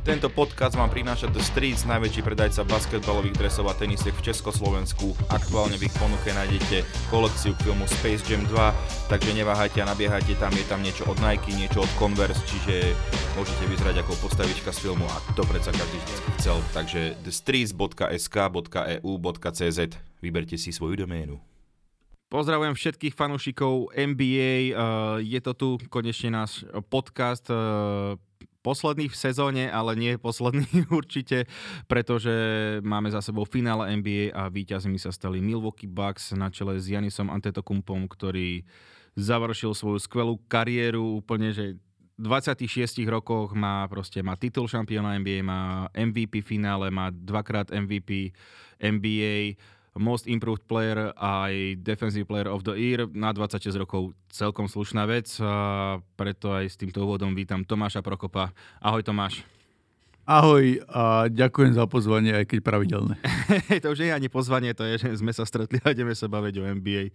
Tento podcast vám prináša The Streets, najväčší predajca basketbalových dresov a tenisiek v Československu. Aktuálne v ich ponuke nájdete kolekciu k filmu Space Jam 2, takže neváhajte a nabiehajte tam, je tam niečo od Nike, niečo od Converse, čiže môžete vyzerať ako postavička z filmu a to predsa každý chcel. Takže thestreets.sk.eu.cz Vyberte si svoju doménu. Pozdravujem všetkých fanúšikov NBA, je to tu konečne náš podcast posledný v sezóne, ale nie posledný určite, pretože máme za sebou finále NBA a víťazmi sa stali Milwaukee Bucks na čele s Janisom Antetokumpom, ktorý završil svoju skvelú kariéru úplne, že v 26 rokoch má proste má titul šampióna NBA, má MVP finále, má dvakrát MVP NBA, Most Improved Player aj Defensive Player of the Year na 26 rokov celkom slušná vec a preto aj s týmto úvodom vítam Tomáša Prokopa. Ahoj Tomáš. Ahoj a ďakujem za pozvanie, aj keď pravidelné. to už nie je ani pozvanie, to je, že sme sa stretli a ideme sa baviť o NBA.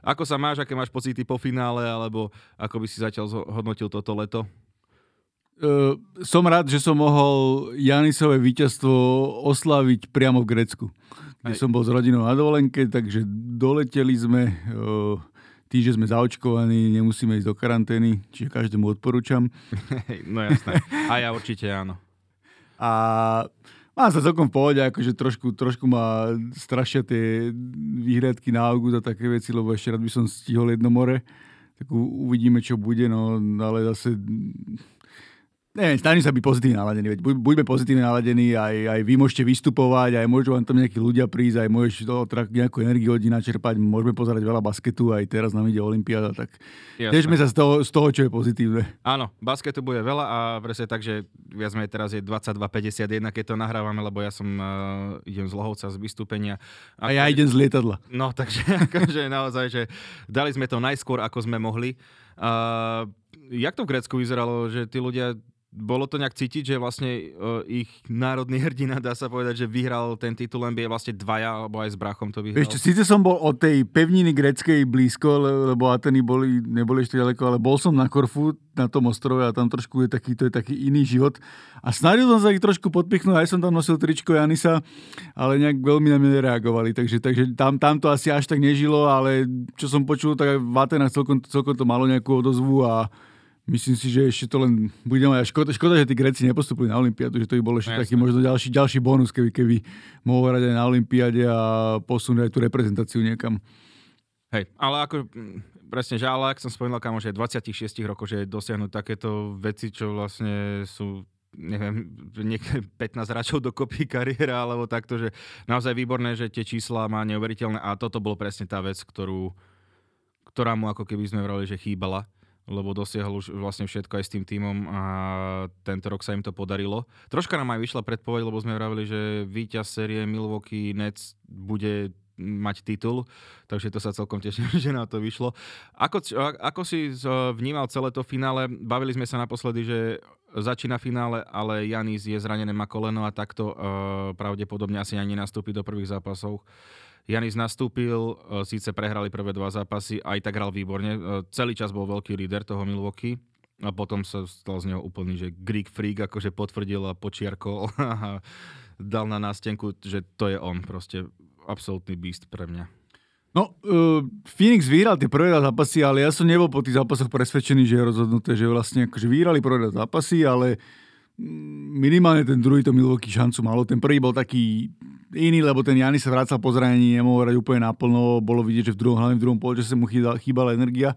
Ako sa máš, aké máš pocity po finále, alebo ako by si zatiaľ hodnotil toto leto? Uh, som rád, že som mohol Janisové víťazstvo oslaviť priamo v Grecku kde som bol s rodinou na dovolenke, takže doleteli sme, tým, že sme zaočkovaní, nemusíme ísť do karantény, čiže každému odporúčam. no jasné. A ja určite áno. A mám sa celkom v pohode, akože trošku, trošku ma strašia tie výhradky na august a také veci, lebo ešte rád by som stihol jedno more. Tak uvidíme, čo bude, no ale zase Neviem, snažím sa byť pozitívne naladený. buďme pozitívne naladení, aj, aj vy môžete vystupovať, aj môžu vám tam nejakí ľudia prísť, aj môžeš to, nejakú energiu od načerpať, môžeme pozerať veľa basketu, aj teraz nám ide Olympiáda, tak tešme sa z toho, z toho, čo je pozitívne. Áno, basketu bude veľa a presne tak, že viac menej teraz je 22.51, keď to nahrávame, lebo ja som uh, idem z Lohovca z vystúpenia. A, a ja idem z lietadla. No, takže akože naozaj, že dali sme to najskôr, ako sme mohli. Uh, jak to v Grécku vyzeralo, že tí ľudia bolo to nejak cítiť, že vlastne uh, ich národný hrdina, dá sa povedať, že vyhral ten titul NBA vlastne dvaja, alebo aj s Brachom to vyhral. Čo, síce som bol od tej pevniny greckej blízko, lebo Ateny boli, neboli ešte ďaleko, ale bol som na Korfu, na tom ostrove a tam trošku je taký, to je taký iný život. A snažil som sa ich trošku podpichnúť, aj som tam nosil tričko Janisa, ale nejak veľmi na mňa nereagovali, takže, takže tam, tam to asi až tak nežilo, ale čo som počul, tak v Atenách celkom, celkom to malo nejakú odozvu a Myslím si, že ešte to len bude mať. Škoda, škoda, že tí Gréci nepostupili na Olympiádu, že to by bol ešte no, taký možno ďalší, ďalší bonus, keby, keby mohol hrať aj na Olympiáde a posunúť aj tú reprezentáciu niekam. Hej, ale ako presne, že ale ak som spomínal, kamo, že 26 rokov, že dosiahnuť takéto veci, čo vlastne sú neviem, 15 hráčov dokopy kariéra, alebo takto, že naozaj výborné, že tie čísla má neuveriteľné a toto bolo presne tá vec, ktorú, ktorá mu ako keby sme vrali, že chýbala lebo dosiahol už vlastne všetko aj s tým týmom a tento rok sa im to podarilo. Troška nám aj vyšla predpoveď, lebo sme vravili, že víťaz série Milwaukee Nets bude mať titul, takže to sa celkom teším, že na to vyšlo. Ako, ako si vnímal celé to finále? Bavili sme sa naposledy, že začína finále, ale Janis je zranené, má koleno a takto uh, pravdepodobne asi ani nenastúpi do prvých zápasov. Janis nastúpil, e, síce prehrali prvé dva zápasy, aj tak hral výborne. E, celý čas bol veľký líder toho Milwaukee a potom sa stal z neho úplný, že Greek freak akože potvrdil a počiarkol a dal na nástenku, že to je on proste absolútny beast pre mňa. No, uh, Phoenix vyhral tie prvé zápasy, ale ja som nebol po tých zápasoch presvedčený, že je rozhodnuté, že vlastne akože vyhrali prvé zápasy, ale minimálne ten druhý to Milwaukee šancu malo. Ten prvý bol taký iný, lebo ten Janis sa vracal po zranení, nemohol hrať úplne naplno, bolo vidieť, že v druhom, hlavne v druhom polčase mu chýbala energia.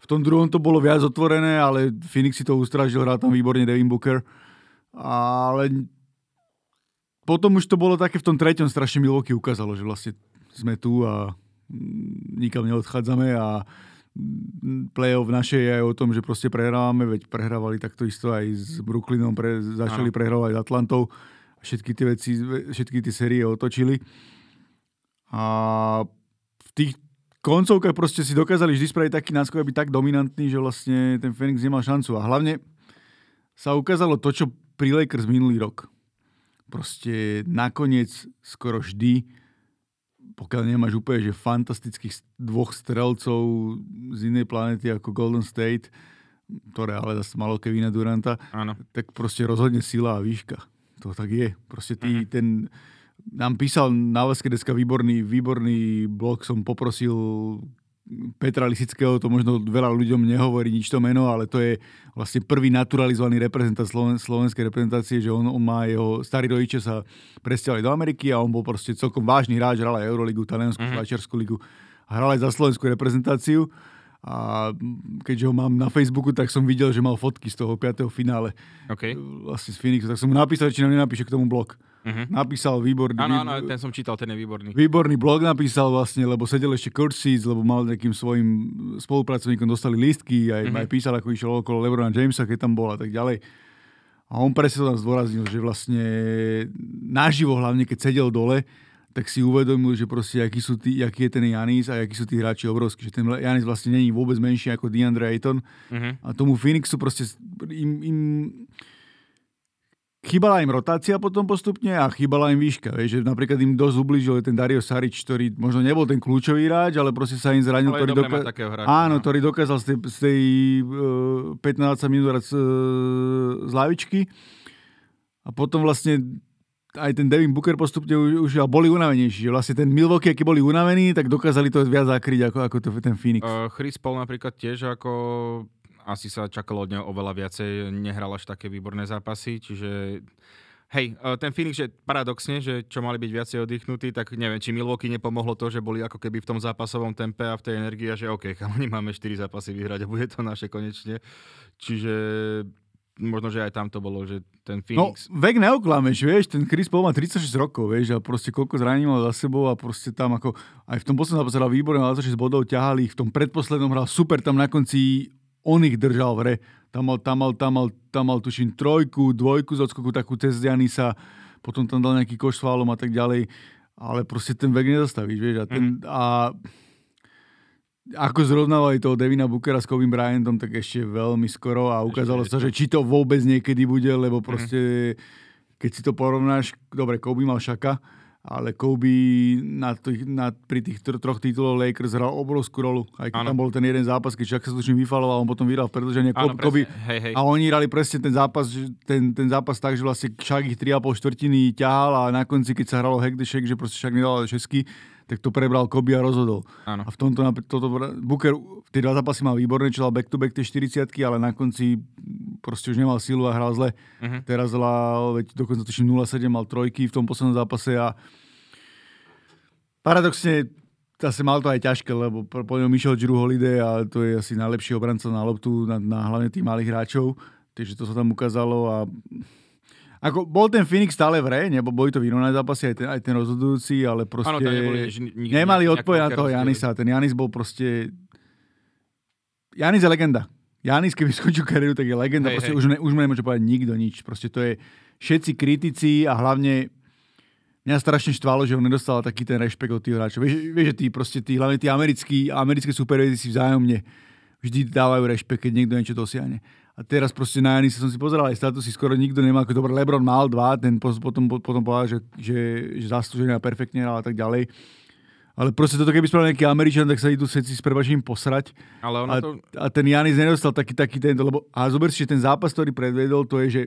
V tom druhom to bolo viac otvorené, ale Phoenix si to ustražil, hral tam výborne Devin Booker. Ale potom už to bolo také v tom treťom strašne Milwaukee ukázalo, že vlastne sme tu a nikam neodchádzame a play-off naše je aj o tom, že proste prehrávame, veď prehrávali takto isto aj s Brooklynom, pre, začali prehrávať Atlantou všetky tie veci, všetky tie série otočili. A v tých koncovkách proste si dokázali vždy spraviť taký náskok, aby tak dominantný, že vlastne ten Phoenix nemal šancu. A hlavne sa ukázalo to, čo pri Lakers minulý rok. Proste nakoniec skoro vždy, pokiaľ nemáš úplne že fantastických dvoch strelcov z inej planety ako Golden State, ktoré ale zase malo Kevina Duranta, Áno. tak proste rozhodne sila a výška. To tak je. Proste ty, Mhm. ten, nám písal na Vaske dneska výborný, výborný blog, som poprosil Petra Lisického, to možno veľa ľuďom nehovorí nič to meno, ale to je vlastne prvý naturalizovaný reprezentant Sloven- slovenskej reprezentácie, že on, on má jeho starí rodiče sa presťahovali do Ameriky a on bol proste celkom vážny hráč, hral aj Euroligu, Taliansku, Mhm. mm-hmm. ligu a hral aj za slovenskú reprezentáciu. A keďže ho mám na Facebooku, tak som videl, že mal fotky z toho 5. finále OK. vlastne z Phoenixu, tak som mu napísal, či nám nenapíše k tomu blog. Mhm. Napísal výborný, Áno, áno, ten som čítal, ten je výborný. výborný blog napísal vlastne, lebo sedel ešte Kurt Seeds, lebo mal nejakým svojim spolupracovníkom dostali lístky, Mhm. mm-hmm. aj písal, ako išiel okolo Lebrona Jamesa, keď tam bol a tak ďalej. A on presne to tam zdôraznil, že vlastne naživo hlavne, keď sedel dole, tak si uvedomil, že proste aký, sú tí, aký je ten Janis a akí sú tí hráči obrovskí. Že ten Janis vlastne není vôbec menší ako DeAndre Ayton. Mhm. A tomu Phoenixu proste im, im chýbala im rotácia potom postupne a chýbala im výška. Vieš, že napríklad im dosť ubližil ten Dario Saric, ktorý možno nebol ten kľúčový hráč, ale proste sa im zranil. Ale ktorý doka- hráča, Áno, no. ktorý dokázal z tej, z tej uh, 15 minút z, z lavičky. A potom vlastne aj ten Devin Booker postupne už, už boli unavenejší. Vlastne ten Milwaukee, aký boli unavení, tak dokázali to viac zakryť ako, ako to, ten Phoenix. Uh, Chris Paul napríklad tiež ako asi sa čakalo od neho oveľa viacej, nehral až také výborné zápasy, čiže hej, uh, ten Phoenix, že paradoxne, že čo mali byť viacej oddychnutí, tak neviem, či Milwaukee nepomohlo to, že boli ako keby v tom zápasovom tempe a v tej energii a že OK, chalani, máme 4 zápasy vyhrať a bude to naše konečne. Čiže možno, že aj tam to bolo, že ten No, Phoenix... vek neoklameš, vieš, ten Chris Paul má 36 rokov, vieš, a proste koľko zraní mal za sebou a proste tam ako, aj v tom poslednom zápase hral výborne, mal 26 bodov, ťahali ich, v tom predposlednom hral super, tam na konci on ich držal v hre. Tam mal, tam mal, tam mal, tam mal tuším trojku, dvojku z odskoku, takú cez Janisa, potom tam dal nejaký koš s fálom a tak ďalej, ale proste ten vek nezastavíš, vieš, a ten, a ako zrovnávali toho Devina Bookera s Kobe Bryantom, tak ešte veľmi skoro a ukázalo sa, že či to vôbec niekedy bude, lebo proste, keď si to porovnáš, dobre, Kobe mal šaka, ale Kobe na tých, na, pri tých tr- troch titulov Lakers hral obrovskú rolu. Aj keď tam bol ten jeden zápas, keď Shaq sa tuším vyfaloval, on potom vyhral v Kobe. hej, hej. A oni hrali presne ten zápas, ten, ten zápas tak, že vlastne Shaq ich 3,5 štvrtiny ťahal a na konci, keď sa hralo hack the shake, že proste Shaq nedal šesky, tak to prebral Kobe a rozhodol. Áno. A v tomto, toto, Booker tie dva zápasy mal výborné, čo dal back-to-back tie 40 ale na konci proste už nemal silu a hral zle. Mhm. Teraz hral, veď dokonca tuším 0,7 mal trojky v tom poslednom zápase a paradoxne zase mal to aj ťažké, lebo po ňom išiel Drew Holiday a to je asi najlepší obranca na loptu, na, na hlavne tých malých hráčov. Takže to sa tam ukázalo a ako bol ten Phoenix stále v hre, nebo boli to vyrovnané zápasy, aj ten, aj ten rozhodujúci, ale proste neboli ži- nikdy nemali odpoveď na toho. Janisa. Ten Janis bol proste... Janis je legenda. Janis, keby skončil kariéru, tak je legenda. Hej, proste hej. už, ne, už mu nemôže povedať nikto nič. Proste to je všetci kritici a hlavne mňa strašne štvalo, že on nedostal taký ten rešpekt od tých hráčov. Vieš, vieš že tí, proste tí, hlavne tí americkí, americké superhviezdy si vzájomne vždy dávajú rešpekt, keď niekto niečo dosiahne. A teraz proste na Janisa som si pozeral aj statusy, skoro nikto nemá, ako dobre, Lebron mal dva, ten potom, potom povedal, že, že, že zaslúžený a perfektne hral a tak ďalej. Ale proste toto keby spravil nejaký Američan, tak sa idú všetci s prebačením posrať. Ale ono A, to... a ten Janis nedostal taký, taký tento, lebo a zober si, že ten zápas, ktorý predvedol, to je, že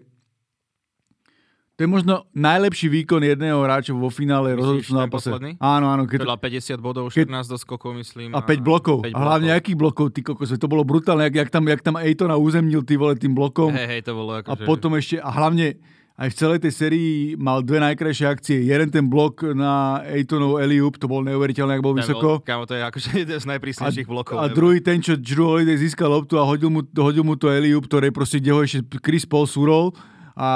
to je možno najlepší výkon jedného hráča vo finále rozhodujúcom zápase. posledný? Áno, áno. Keď, dala 50 bodov, keď- 14 doskokov, myslím. a 5 blokov. 5 a hlavne akých blokov, ty kokos, to bolo brutálne, jak, jak, tam, jak tam Ejtona uzemnil ty vole tým blokom. Hej, hej, to bolo A ako, že- potom ešte, a hlavne aj v celej tej sérii mal dve najkrajšie akcie. Jeden ten blok na Ejtonov Eliup, to bol neuveriteľné, ak bol vysoko. Bol, kámo, to je akože jeden z najprísnejších blokov. A ever. druhý ten, čo Drew Holiday získal loptu a hodil mu, hodil mu to Eliup, ktoré proste, kde ho ešte Chris Paul surol a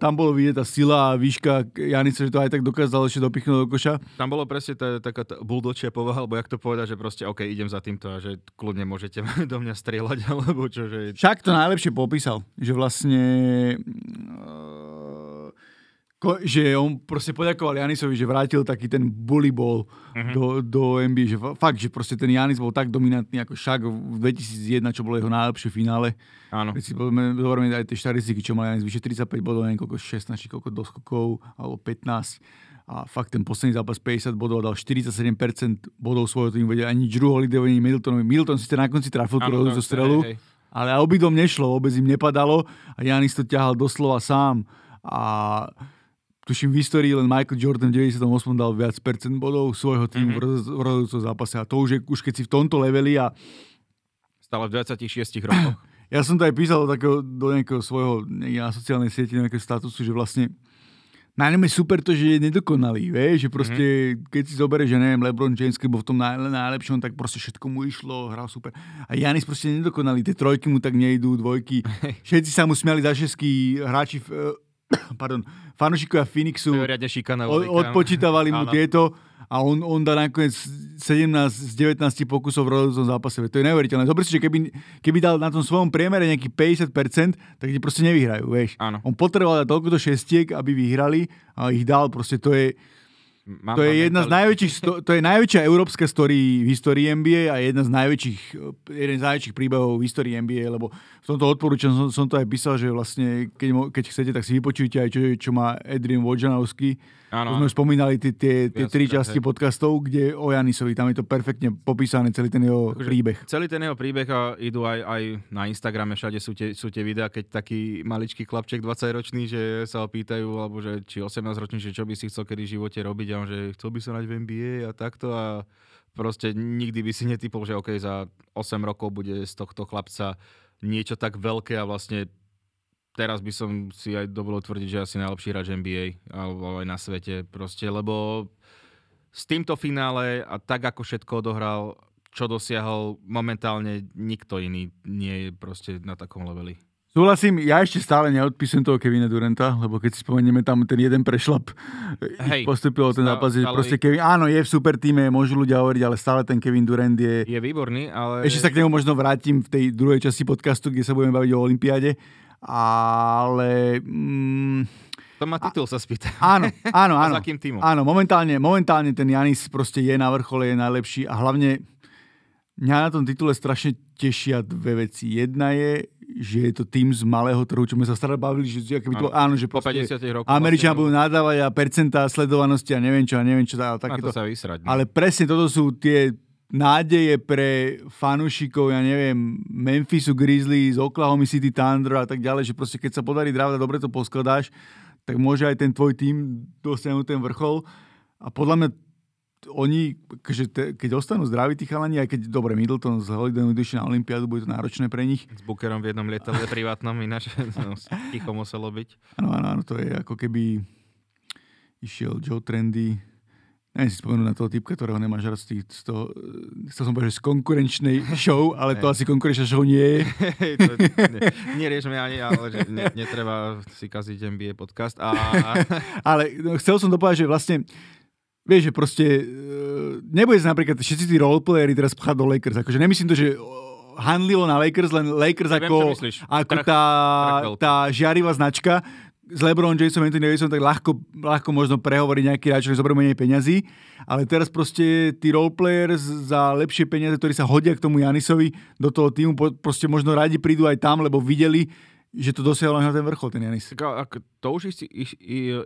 tam bolo vidieť tá sila a výška Janice, že to aj tak dokázal ešte dopichnúť do koša. Tam bolo presne tá, taká tá buldočia povaha, alebo jak to povedať, že proste OK, idem za týmto a že kľudne môžete do mňa strieľať, alebo čo, že... Však to najlepšie popísal, že vlastne ko, že on proste poďakoval Janisovi, že vrátil taký ten bully ball Mhm. do, do NBA, že fa- fakt, že proste ten Janis bol tak dominantný ako však v 2001, čo bolo jeho najlepšie finále. Áno. Keď si zoberieme aj tie štatistiky, čo mal Janis, vyše 35 bodov, neviem koľko 16, či koľko doskokov, alebo 15. A fakt ten posledný zápas 50 bodov dal 47% bodov svojho týmu, vedia ani Drew Holiday, ani Middletonovi. Middleton síce na konci trafil tú to- strelu, hej, hej. Ale obidom nešlo, vôbec im nepadalo a Janis to ťahal doslova sám. A tuším v histórii len Michael Jordan v 98 dal viac percent bodov svojho týmu mm-hmm. v rozhodujúcom zápase. A to už je, už keď si v tomto leveli a... Stále v 26 rokoch. Ja som to aj písal do, takého, do nejakého svojho, na sociálnej sieti, nejakého statusu, že vlastne na ňom je super to, že je nedokonalý, vieš, že proste, mm-hmm. keď si zoberieš, že neviem, LeBron James, keď bol v tom naj, najlepšom, tak proste všetko mu išlo, hral super. A Janis proste nedokonalý, tie trojky mu tak nejdú, dvojky. Všetci sa mu smiali za šesky, hráči, pardon, fanúšikovia Phoenixu od, odpočítavali mu tieto a on, on dá nakoniec 17 z 19 pokusov v rozhodnom zápase. To je neuveriteľné. Zober si, že keby, keby dal na tom svojom priemere nejaký 50%, tak ti proste nevyhrajú, vieš. Áno. On potreboval dať toľko šestiek, aby vyhrali a ich dal. Proste to je, Mám, to je jedna z najväčších, to je najväčšia európska story v histórii NBA a jedna z najväčších, jeden z najväčších príbehov v histórii NBA, lebo v tomto odporúčam som, som to aj písal, že vlastne keď, keď chcete, tak si vypočujte aj čo, čo má Adrian Wojnarowski, Áno. Sme spomínali tie, tie, tie tri časti hej. podcastov, kde o Janisovi, tam je to perfektne popísané, celý ten jeho akože príbeh. Celý ten jeho príbeh a idú aj, aj na Instagrame, všade sú tie, sú tie videá, keď taký maličký chlapček 20-ročný, že sa ho pýtajú, alebo že či 18-ročný, že čo by si chcel kedy v živote robiť a on, že chcel by sa mať v NBA a takto a proste nikdy by si netypol, že OK, za 8 rokov bude z tohto chlapca niečo tak veľké a vlastne teraz by som si aj dovolil tvrdiť, že asi najlepší hráč NBA alebo aj na svete proste, lebo s týmto finále a tak ako všetko odohral, čo dosiahol, momentálne nikto iný nie je proste na takom leveli. Súhlasím, ja ešte stále neodpisujem toho Kevina Duranta, lebo keď si spomenieme tam ten jeden prešlap, Hej, postupil ten zápas, že proste Kevin, áno, je v super týme, môžu ľudia hovoriť, ale stále ten Kevin Durant je... Je výborný, ale... Ešte sa k nemu možno vrátim v tej druhej časti podcastu, kde sa budeme baviť o Olympiáde, ale... Mm, to má titul sa spýta. Áno, áno, áno. s akým týmom? Áno, momentálne, momentálne ten Janis proste je na vrchole, je najlepší a hlavne mňa na tom titule strašne tešia dve veci. Jedna je, že je to tým z malého trhu, čo sme sa stále bavili, že keby to, áno, že po 50 rokov Američania vlastne budú nadávať a percentá sledovanosti a neviem čo a neviem čo. A takéto. to sa vysrať. Ne? Ale presne toto sú tie nádeje pre fanúšikov, ja neviem, Memphisu Grizzlies, Oklahoma City Thunder a tak ďalej, že proste keď sa podarí dravda, dobre to poskladáš, tak môže aj ten tvoj tým dosiahnuť ten vrchol. A podľa mňa oni, keďže te, keď ostanú zdraví tí chalani, aj keď, dobre, Middleton z Holidayom idú na Olympiádu, bude to náročné pre nich. S Bookerom v jednom lietadle privátnom, ináč no, ticho muselo byť. Áno, áno, to je ako keby išiel Joe Trendy, neviem si spomenúť na toho typka, ktorého nemáš rád z, z toho, chcel som povedať, z konkurenčnej show, ale to asi konkurenčná show nie je. to, ne, neriešme ani, ale že ne, netreba si kaziť NBA podcast. A... ale no, chcel som to povedať, že vlastne vieš, že proste uh, nebude napríklad všetci tí roleplayery teraz pchať do Lakers. Akože nemyslím to, že handlilo na Lakers, len Lakers Neviem, ako, ako trh, tá, tá žiarivá značka, s LeBron Jamesom, Anthony Davisom, tak ľahko, ľahko možno prehovoriť nejaký hráč, ktorý zoberú menej peňazí, ale teraz proste tí roleplayers za lepšie peniaze, ktorí sa hodia k tomu Janisovi do toho týmu, proste možno radi prídu aj tam, lebo videli, že to dosiahlo na ten vrchol, ten Janis. To už istý,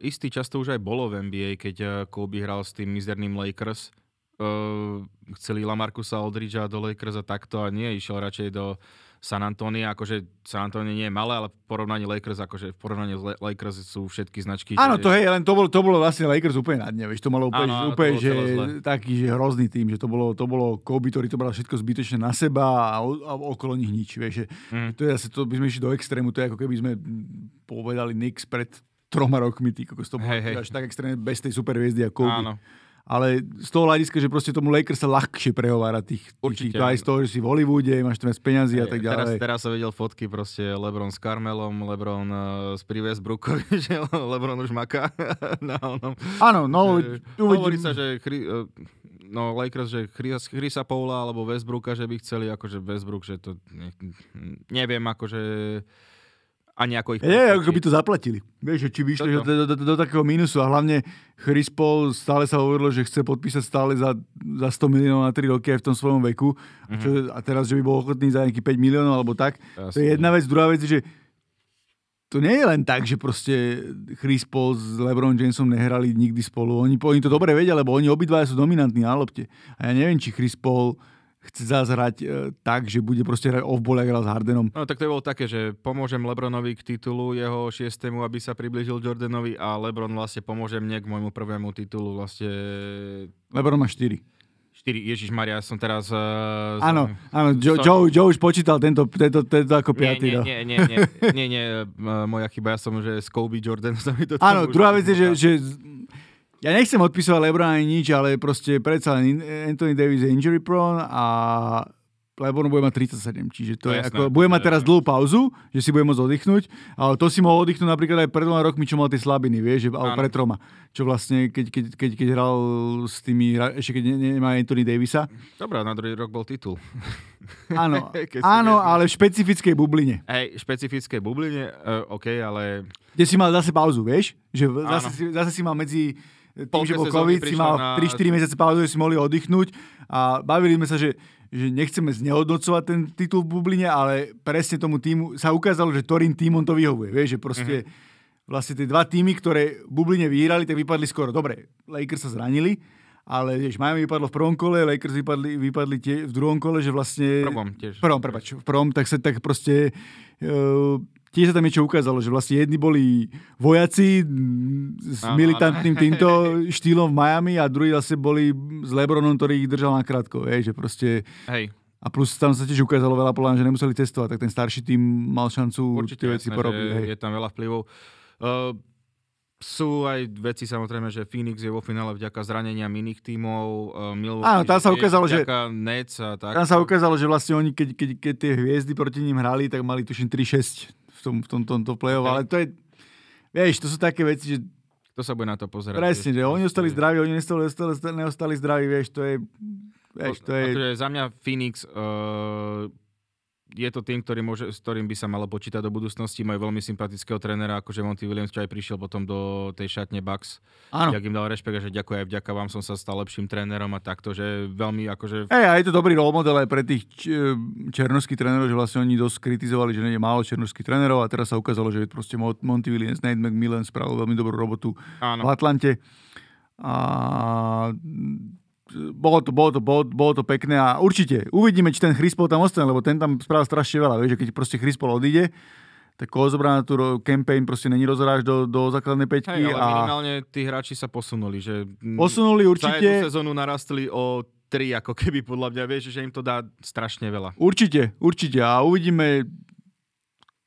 istý čas to už aj bolo v NBA, keď eh, Kobe hral s tým mizerným Lakers. Uh, chceli Lamarcusa Aldridgea do Lakers a takto a nie, išiel radšej do San Antonio, akože San Antonio nie je malé, ale v porovnaní Lakers, akože v porovnaní s Lakers sú všetky značky. Áno, že... to hej, len to bolo, to bolo vlastne Lakers úplne na dne, vieš, to malo úplne, áno, úplne že taký že hrozný tým, že to bolo, to bolo Kobe, ktorý to bral všetko zbytočne na seba a, a okolo nich nič, vieš, že mm. to je zase, to by sme išli do extrému, to je ako keby sme povedali Knicks pred troma rokmi, ty kokos, to bolo hey, hey. až tak extrémne bez tej superviezdy ako Kobe. Áno ale z toho hľadiska, že proste tomu Lakers sa ľahšie prehovára tých, Určite, tých aj z toho, že si v Hollywoode, máš tam peniazy a tak ďalej. Teraz, teraz som videl fotky proste Lebron s Carmelom, Lebron uh, s Prives Brookovi, že Lebron už maká na onom. Áno, no Hovorí sa, že chri, uh, no Lakers, že Chris, Chrisa Paula alebo Westbrooka, že by chceli, akože Westbrook, že to ne, neviem, akože ani ako ich... Nie, ako by to zaplatili. Vieš, či by išli do, do, do, do, takého mínusu a hlavne Chris Paul stále sa hovorilo, že chce podpísať stále za, za 100 miliónov na 3 roky aj v tom svojom veku. Mm-hmm. A, čo, a teraz, že by bol ochotný za nejaký 5 miliónov alebo tak. Jasne. To je jedna vec. Druhá vec, že to nie je len tak, že proste Chris Paul s LeBron Jamesom nehrali nikdy spolu. Oni, oni to dobre vedia, lebo oni obidva sú dominantní na lopte. A ja neviem, či Chris Paul chce zase hrať e, tak, že bude proste hrať off-ball, ak s Hardenom. No tak to bolo také, že pomôžem Lebronovi k titulu jeho šiestému, aby sa priblížil Jordanovi a Lebron vlastne pomôže mne k môjmu prvému titulu vlastne... Lebron má 4. 4, Ježiš Maria, som teraz... Uh, áno, áno, Joe, Joe, Joe už počítal tento, tento, tento ako piatý. Nie, nie, nie, nie, nie, nie, nie, moja chyba, ja som, že z Kobe Jordan sa mi to... Áno, druhá vec je, že, že ja nechcem odpisovať Lebron ani nič, ale proste predsa Anthony Davis je injury prone a LeBron bude mať 37, čiže to, to je jasné, ako, bude mať teraz dlhú pauzu, že si bude môcť oddychnúť, ale to si mohol oddychnúť napríklad aj pred dvoma rokmi, čo mal tie slabiny, vieš, že, alebo pred troma, čo vlastne, keď, keď, keď, keď hral s tými, ešte keď nemá Anthony Davisa. Dobrá, na druhý rok bol titul. Áno, áno ale v špecifickej bubline. Hej, špecifickej bubline, uh, OK, ale... Kde si mal zase pauzu, vieš? Že zase, si, zase si mal medzi tým, že bol COVID, si mal na... 3-4 mesiace pauzu, si mohli oddychnúť a bavili sme sa, že že nechceme znehodnocovať ten titul v Bubline, ale presne tomu týmu sa ukázalo, že ktorým týmom to vyhovuje. Vieš, že proste mm-hmm. vlastne tie dva týmy, ktoré v Bubline vyhrali, tak vypadli skoro. Dobre, Lakers sa zranili, ale vieš, Miami vypadlo v prvom kole, Lakers vypadli, vypadli tie v druhom kole, že vlastne... V prvom tiež. Prvom, prepač, v prvom, tak sa tak proste... Uh, tiež sa tam niečo ukázalo, že vlastne jedni boli vojaci s ano, militantným ano. týmto štýlom v Miami a druhí zase boli s Lebronom, ktorý ich držal na krátko. Hej, že proste... Hej. A plus tam sa tiež ukázalo veľa podľa že nemuseli cestovať, tak ten starší tým mal šancu Určite, tie veci porobiť. Hej. Je tam veľa vplyvov. Uh, sú aj veci samozrejme, že Phoenix je vo finále vďaka zraneniam iných tímov. Uh, Milwaukee Áno, tam sa ukázalo, že... Nets a tak. Tam sa ukázalo, že vlastne oni, keď, keď, keď tie hviezdy proti ním hrali, tak mali tuším 3-6 v, tom, v tom, tomto play-off, ale to je, vieš, to sú také veci, že kto sa bude na to pozerať? Presne, že oni ostali zdraví, oni neostali, neostali zdraví, vieš, to je... Vieš, to je... Akože za mňa Phoenix uh, je to tým, ktorý môže, s ktorým by sa malo počítať do budúcnosti. Majú veľmi sympatického trénera, akože Monty Williams, čo aj prišiel potom do tej šatne Bucks. Áno. Jak im dal rešpekt, že ďakujem, vďaka vám som sa stal lepším trénerom a takto, že veľmi akože... Hej, a je to dobrý role model aj pre tých černovských trénerov, že vlastne oni dosť kritizovali, že nie je málo černovských trénerov a teraz sa ukázalo, že proste Monty Williams, Nate McMillan spravil veľmi dobrú robotu Áno. v Atlante. A bolo to, bolo, to, bolo, bolo to pekné a určite uvidíme, či ten Chryspol tam ostane, lebo ten tam spravil strašne veľa. Vieš, že keď proste Chryspol odíde, tak koho zobrá na tú campaign proste není rozhráš do, do základnej peťky. Hej, ale a... minimálne tí hráči sa posunuli. Že posunuli určite. Za jednu sezónu narastli o tri, ako keby podľa mňa, vieš, že im to dá strašne veľa. Určite, určite. A uvidíme,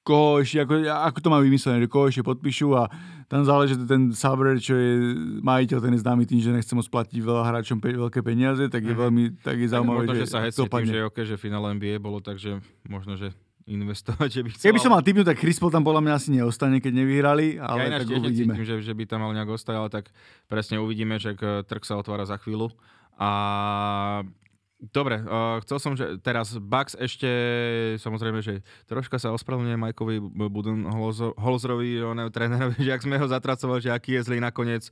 koho ešte, ako, ako to má vymyslené, že koho ešte podpíšu a tam záleží, že ten Saber, čo je majiteľ, ten je známy tým, že nechce moc platiť veľa hráčom pe- veľké peniaze, tak je mhm. veľmi tak je zaujímavé, možno, že, že sa hecuje tým, že je OK, že finále NBA bolo, takže možno, že investovať, že by chcel. Keby som mal typnúť, tak Chris tam podľa mňa asi neostane, keď nevyhrali, ale ja tak uvidíme. Cítim, že, že by tam mal nejak ostať, ale tak presne uvidíme, že trh sa otvára za chvíľu. A Dobre, uh, chcel som, že teraz Bucks ešte, samozrejme, že troška sa ospravedlňuje Majkovi Budenholzerovi, trénerovi, že ak sme ho zatracovali, že aký je zlý nakoniec,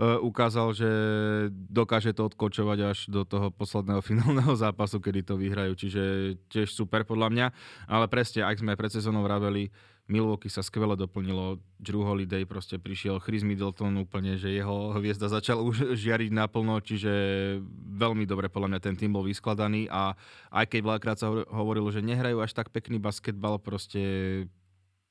uh, ukázal, že dokáže to odkočovať až do toho posledného finálneho zápasu, kedy to vyhrajú, čiže tiež super podľa mňa, ale presne, ak sme pred sezónou vraveli, Milwaukee sa skvele doplnilo, Drew Holiday proste prišiel, Chris Middleton úplne, že jeho hviezda začal už žiariť naplno, čiže veľmi dobre podľa mňa ten tým bol vyskladaný a aj keď veľakrát sa hovorilo, že nehrajú až tak pekný basketbal, proste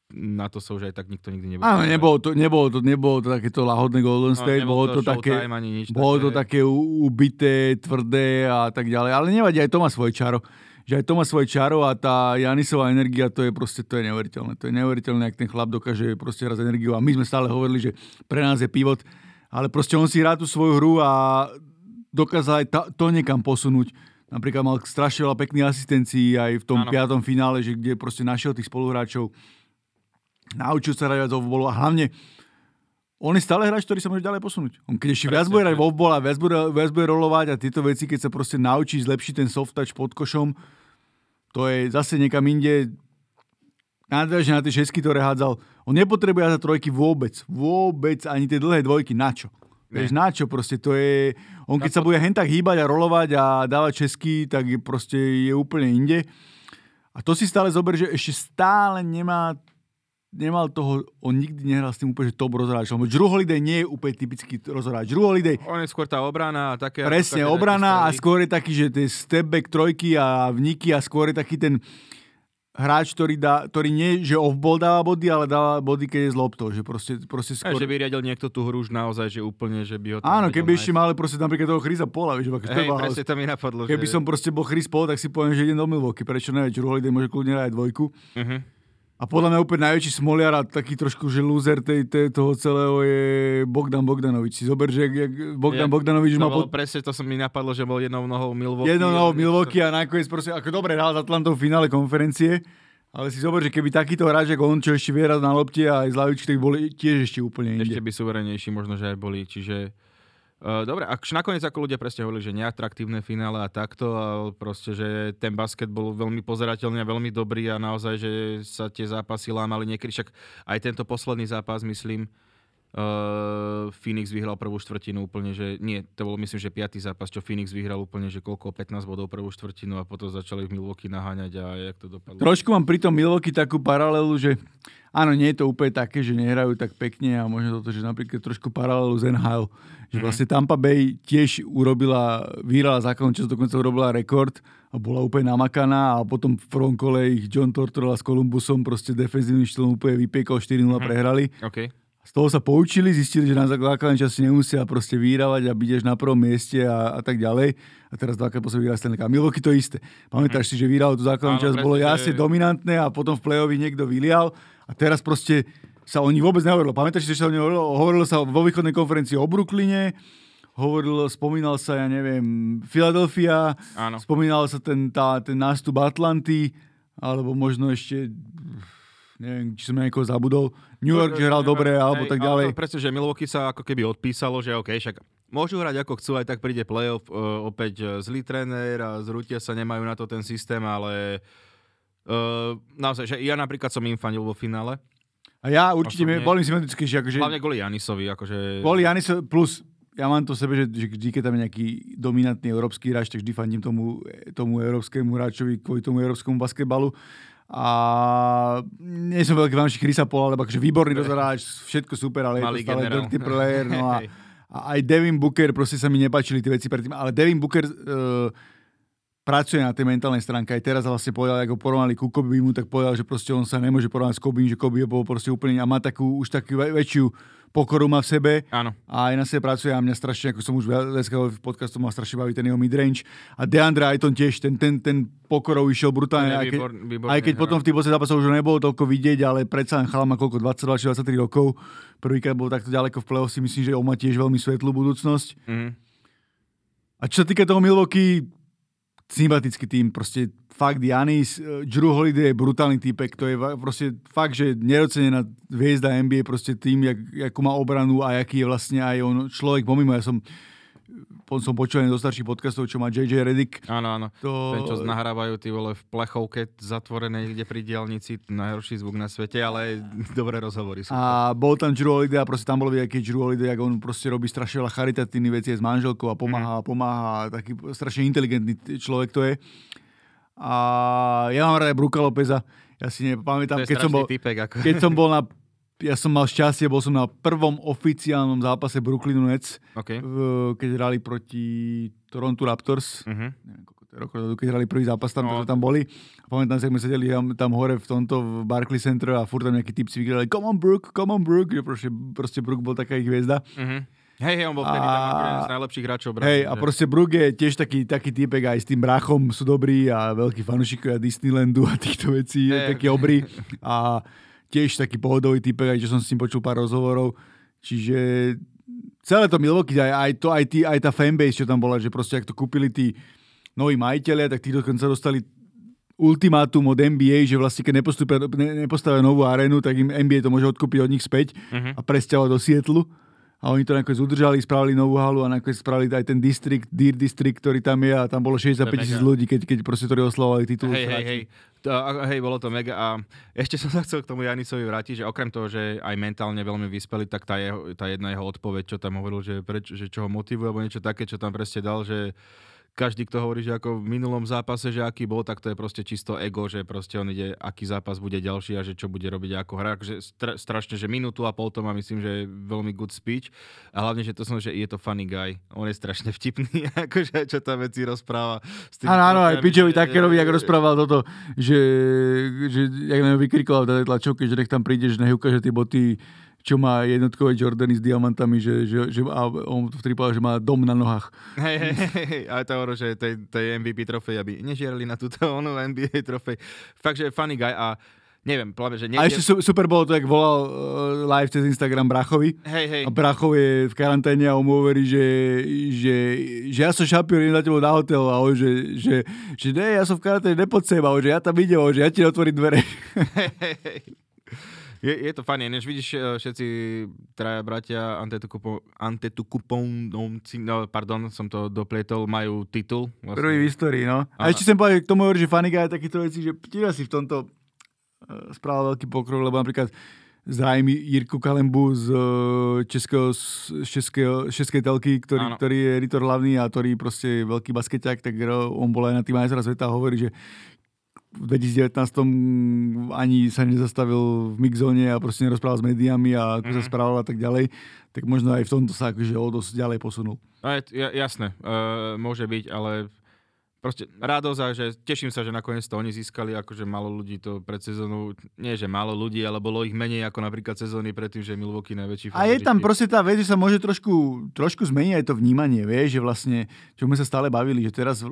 na to sa už aj tak nikto nikdy nebol. Áno, nebolo to, nebolo to, nebolo to takéto lahodné Golden no, State, no, bolo to, to také, bolo také... to také ubité, tvrdé a tak ďalej, ale nevadí, aj to má svoje čaro že aj to má svoje čaro a tá Janisová energia, to je proste, to je neuveriteľné. To je neuveriteľné, ak ten chlap dokáže proste raz energiu. A my sme stále hovorili, že pre nás je pivot, ale proste on si hrá tú svoju hru a dokázal aj to niekam posunúť. Napríklad mal strašne veľa pekných asistencií aj v tom ano. piatom finále, že kde proste našiel tých spoluhráčov, naučil sa hrať viac a hlavne on je stále hráč, ktorý sa môže ďalej posunúť. On keď ešte viac bude hrať vo a viac bude, viac bude rolovať a tieto veci, keď sa proste naučí zlepšiť ten soft touch pod košom, to je zase niekam inde nadviaže na tie šesky, ktoré hádzal. On nepotrebuje za trojky vôbec. Vôbec ani tie dlhé dvojky. Na čo? Vieš, na čo proste to je... On keď sa bude hen tak hýbať a rolovať a dávať česky, tak je proste je úplne inde. A to si stále zober, že ešte stále nemá nemal toho, on nikdy nehral s tým úplne, že top rozhráč. Lebo Drew Holiday nie je úplne typický rozhráč. Drew Holiday... On je skôr tá obrana a také... Presne, také, obrana a skôr je taký, že tie step back trojky a vniky a skôr je taký ten hráč, ktorý, dá, ktorý nie, že off-ball dáva body, ale dáva body, keď je z loptou. Že proste, proste skôr... Aj, že by riadil niekto tú hru už naozaj, že úplne, že by ho Áno, keby ešte mali proste napríklad toho Chrisa Pola, vieš, Hej, presne to mi napadlo. Keby že... som proste bol Chris Paul, tak si poviem, že idem do Milwaukee. Prečo ne? Drew Holiday môže kľudne aj dvojku. Uh-huh. A podľa mňa úplne najväčší smoliar a taký trošku, že loser tej, tej, toho celého je Bogdan Bogdanovič. Si zober, že jak Bogdan je, Bogdanovič mal... Pod... Presne to som mi napadlo, že bol jednou nohou Milwaukee. Jednou nohou Milwaukee a nakoniec proste, ako dobre hral s Atlantou v finále konferencie, ale si zober, že keby takýto hráč ako on, čo ešte vie na lopte a aj z lavičky, tak boli tiež ešte úplne inde. Ešte by suverenejší možno, že aj boli. Čiže dobre, ak nakoniec ako ľudia presne hovorili, že neatraktívne finále a takto, a proste, že ten basket bol veľmi pozerateľný a veľmi dobrý a naozaj, že sa tie zápasy lámali niekedy, však aj tento posledný zápas, myslím, Uh, Phoenix vyhral prvú štvrtinu úplne, že nie, to bol myslím, že piatý zápas, čo Phoenix vyhral úplne, že koľko, 15 bodov prvú štvrtinu a potom začali v Milwaukee naháňať a jak to dopadlo. Trošku mám pri tom Milwaukee takú paralelu, že áno, nie je to úplne také, že nehrajú tak pekne a možno toto, že napríklad trošku paralelu z NHL, že mhm. vlastne Tampa Bay tiež urobila, vyhrala základnú časť, dokonca urobila rekord a bola úplne namakaná a potom v prvom kole ich John Tortorella s Columbusom proste defenzívnym štýlom úplne vypiekol, 4-0 mm-hmm. prehrali. Okay z toho sa poučili, zistili, že na základnej časti nemusia proste vyrávať a až na prvom mieste a, a tak ďalej. A teraz dvakrát po sebe vyhrá Stanley Cup. Milwaukee to isté. Pamätáš mm. si, že vyhral tú základnú časť, bolo jasne dominantné a potom v play niekto vylial a teraz proste sa o nich vôbec nehovorilo. Pamätáš si, že sa o nich hovorilo? Hovorilo sa vo východnej konferencii o Brooklyne, hovorilo, spomínal sa, ja neviem, Philadelphia, Áno. spomínal sa ten, tá, ten nástup Atlanty, alebo možno ešte neviem, či som nejakého zabudol, New York, že hral dobre, alebo tak ďalej. Ale presne, že Milwaukee sa ako keby odpísalo, že OK, však môžu hrať ako chcú, aj tak príde playoff, uh, opäť uh, zlý tréner a zrutia sa, nemajú na to ten systém, ale uh, naozaj, že ja napríklad som im fanil vo finále. A ja určite Osobne, boli sympatickejší. Akože, hlavne kvôli Janisovi. Akože... Kvôli Janisovi, plus ja mám to sebe, že, že vždy, keď tam je nejaký dominantný európsky hráč, tak vždy fandím tomu, tomu európskemu hráčovi kvôli tomu európskemu basketbalu. A nie som veľký fanúšik Chrisa Paula, lebo akože výborný rozhráč, všetko super, ale Malý je to stále dirty player. No a, a aj Devin Booker, proste sa mi nepáčili tie veci predtým, ale Devin Booker uh, pracuje na tej mentálnej stránke. Aj teraz vlastne povedal, ako porovnali ku Kobimu, tak povedal, že proste on sa nemôže porovnať s Kobim, že Kobe bol proste úplne a má takú, už takú väčšiu pokoru má v sebe Áno. a aj na sebe pracuje a mňa strašne, ako som už viackrát v podcastu mal strašne baví ten jeho midrange a Deandre Ayton tiež, ten, ten, ten pokorov išiel brutálne, aj keď, výborný, aj keď potom v tých posledných zápasoch už nebolo toľko vidieť, ale predsa len chala má koľko, 22 23 rokov, prvýkrát bol takto ďaleko v play si myslím, že on má tiež veľmi svetlú budúcnosť. Mm. A čo sa týka toho Milwaukee, sympatický tým, proste fakt Janis, eh, Drew Holiday je brutálny typek, to je proste fakt, že nerocenená hviezda NBA, proste tým, jak, akú má obranu a aký je vlastne aj on človek pomimo. Ja som som počul aj do starších podcastov, čo má JJ Redick. Áno, áno. To... Ten, čo nahrávajú tí vole v plechovke zatvorené niekde pri diálnici, najhorší zvuk na svete, ale dobré rozhovory sú. A bol tam Drew Holiday a proste tam bol vidieť, keď Drew Holiday, ako on proste robí strašne veľa charitatívnych vecí s manželkou a pomáha, mm. pomáha, taký strašne inteligentný človek to je. A ja mám rád Bruka Lopeza. Ja si nepamätám, keď som, bol, typek, ako. keď som bol na ja som mal šťastie, bol som na prvom oficiálnom zápase Brooklynu Nets, okay. keď hrali proti Toronto Raptors. Uh-huh. Neviem, koľko to je rokov keď hrali prvý zápas tam, no. tam boli. A pamätám si, sme sedeli tam, tam hore v tomto v Barclay Center a furt tam nejakí typci vygrali come on Brook, come on Brook. Že proste, proste Brook bol taká ich hviezda. Uh-huh. Hej, hej, on bol vtedy a... tam z najlepších hráčov. Hej, a proste Brook je tiež taký, taký typek, aj s tým bráchom sú dobrí a veľkí fanúšikovia Disneylandu a týchto vecí, hey. taký obrý. A tiež taký pohodový typ, aj čo som s ním počul pár rozhovorov. Čiže celé to Milwaukee, aj, aj, to, aj, tí, aj tá fanbase, čo tam bola, že proste ak to kúpili tí noví majiteľia, tak tí dokonca dostali ultimátum od NBA, že vlastne keď ne, nepostavia novú arénu, tak im NBA to môže odkúpiť od nich späť uh-huh. a presťahovať do Sietlu a oni to nakoniec udržali, spravili novú halu a nakoniec spravili aj ten distrikt, Deer District, ktorý tam je a tam bolo 65 tisíc ľudí, keď, keď proste ktorí oslavovali titul. Hej, hej, hej. To, hej, bolo to mega. A ešte som sa chcel k tomu Janisovi vrátiť, že okrem toho, že aj mentálne veľmi vyspeli, tak tá, jeho, tá jedna jeho odpoveď, čo tam hovoril, že, preč, že čo ho motivuje, alebo niečo také, čo tam presne dal, že každý, kto hovorí, že ako v minulom zápase, že aký bol, tak to je proste čisto ego, že proste on ide, aký zápas bude ďalší a že čo bude robiť ako hra. Že stra, strašne, že minútu a pol to má, myslím, že je veľmi good speech. A hlavne, že to som, že je to funny guy. On je strašne vtipný, akože čo tam veci rozpráva. Áno, áno, aj Pičovi Takerovi, jak rozprával toto, že, že jak nám vykrikoval v tlačovke, že nech tam prídeš, nech ukáže tie boty čo má jednotkové Jordany s diamantami, že, že, že a on v povedal, že má dom na nohách. Hej, hej, hej, aj to hovorí, že tej, tej MVP trofej, aby nežierali na túto onu NBA trofej. Fakt, že funny guy a neviem, plave, že niekde... A ešte super bolo to, jak volal uh, live cez Instagram Brachovi. Hej, hej. A Brachov je v karanténe a on mu hovorí, že, že, že ja som šampión, idem na tebo na hotel a on, že, že, že ne, ja som v karanténe, nepoď sem, a on, že ja tam idem, že ja ti otvorím dvere. Hej, hej, hej. Je, je to fajn, než vidíš eh, všetci traja bratia Antetukupovnovci, no pardon, som to doplietol, majú titul. Vlastne. Prvý v histórii, no. A, a ešte som povedal k tomu že Faniga je takýto veci, že tiež asi v tomto uh, spravil veľký pokrok, lebo napríklad zdravím Jirku Kalembu z eh, českého, z českého, českej telky, ktorý, ktorý je editor hlavný a ktorý proste je veľký baskeťák, tak on bol aj na tým majstra sveta a hovorí, že v 2019 ani sa nezastavil v mixzone a proste nerozprával s médiami a ako mm-hmm. sa mhm. správal a tak ďalej, tak možno aj v tomto sa akože o dosť ďalej posunul. No, jasné, uh, môže byť, ale proste radosť a že teším sa, že nakoniec to oni získali, akože malo ľudí to pred sezónou, nie že málo ľudí, ale bolo ich menej ako napríklad sezóny predtým, že Milwaukee najväčší. A je tam proste tá vec, že sa môže trošku, trošku zmeniť aj to vnímanie, vieš, že vlastne, čo sme sa stále bavili, že teraz, e,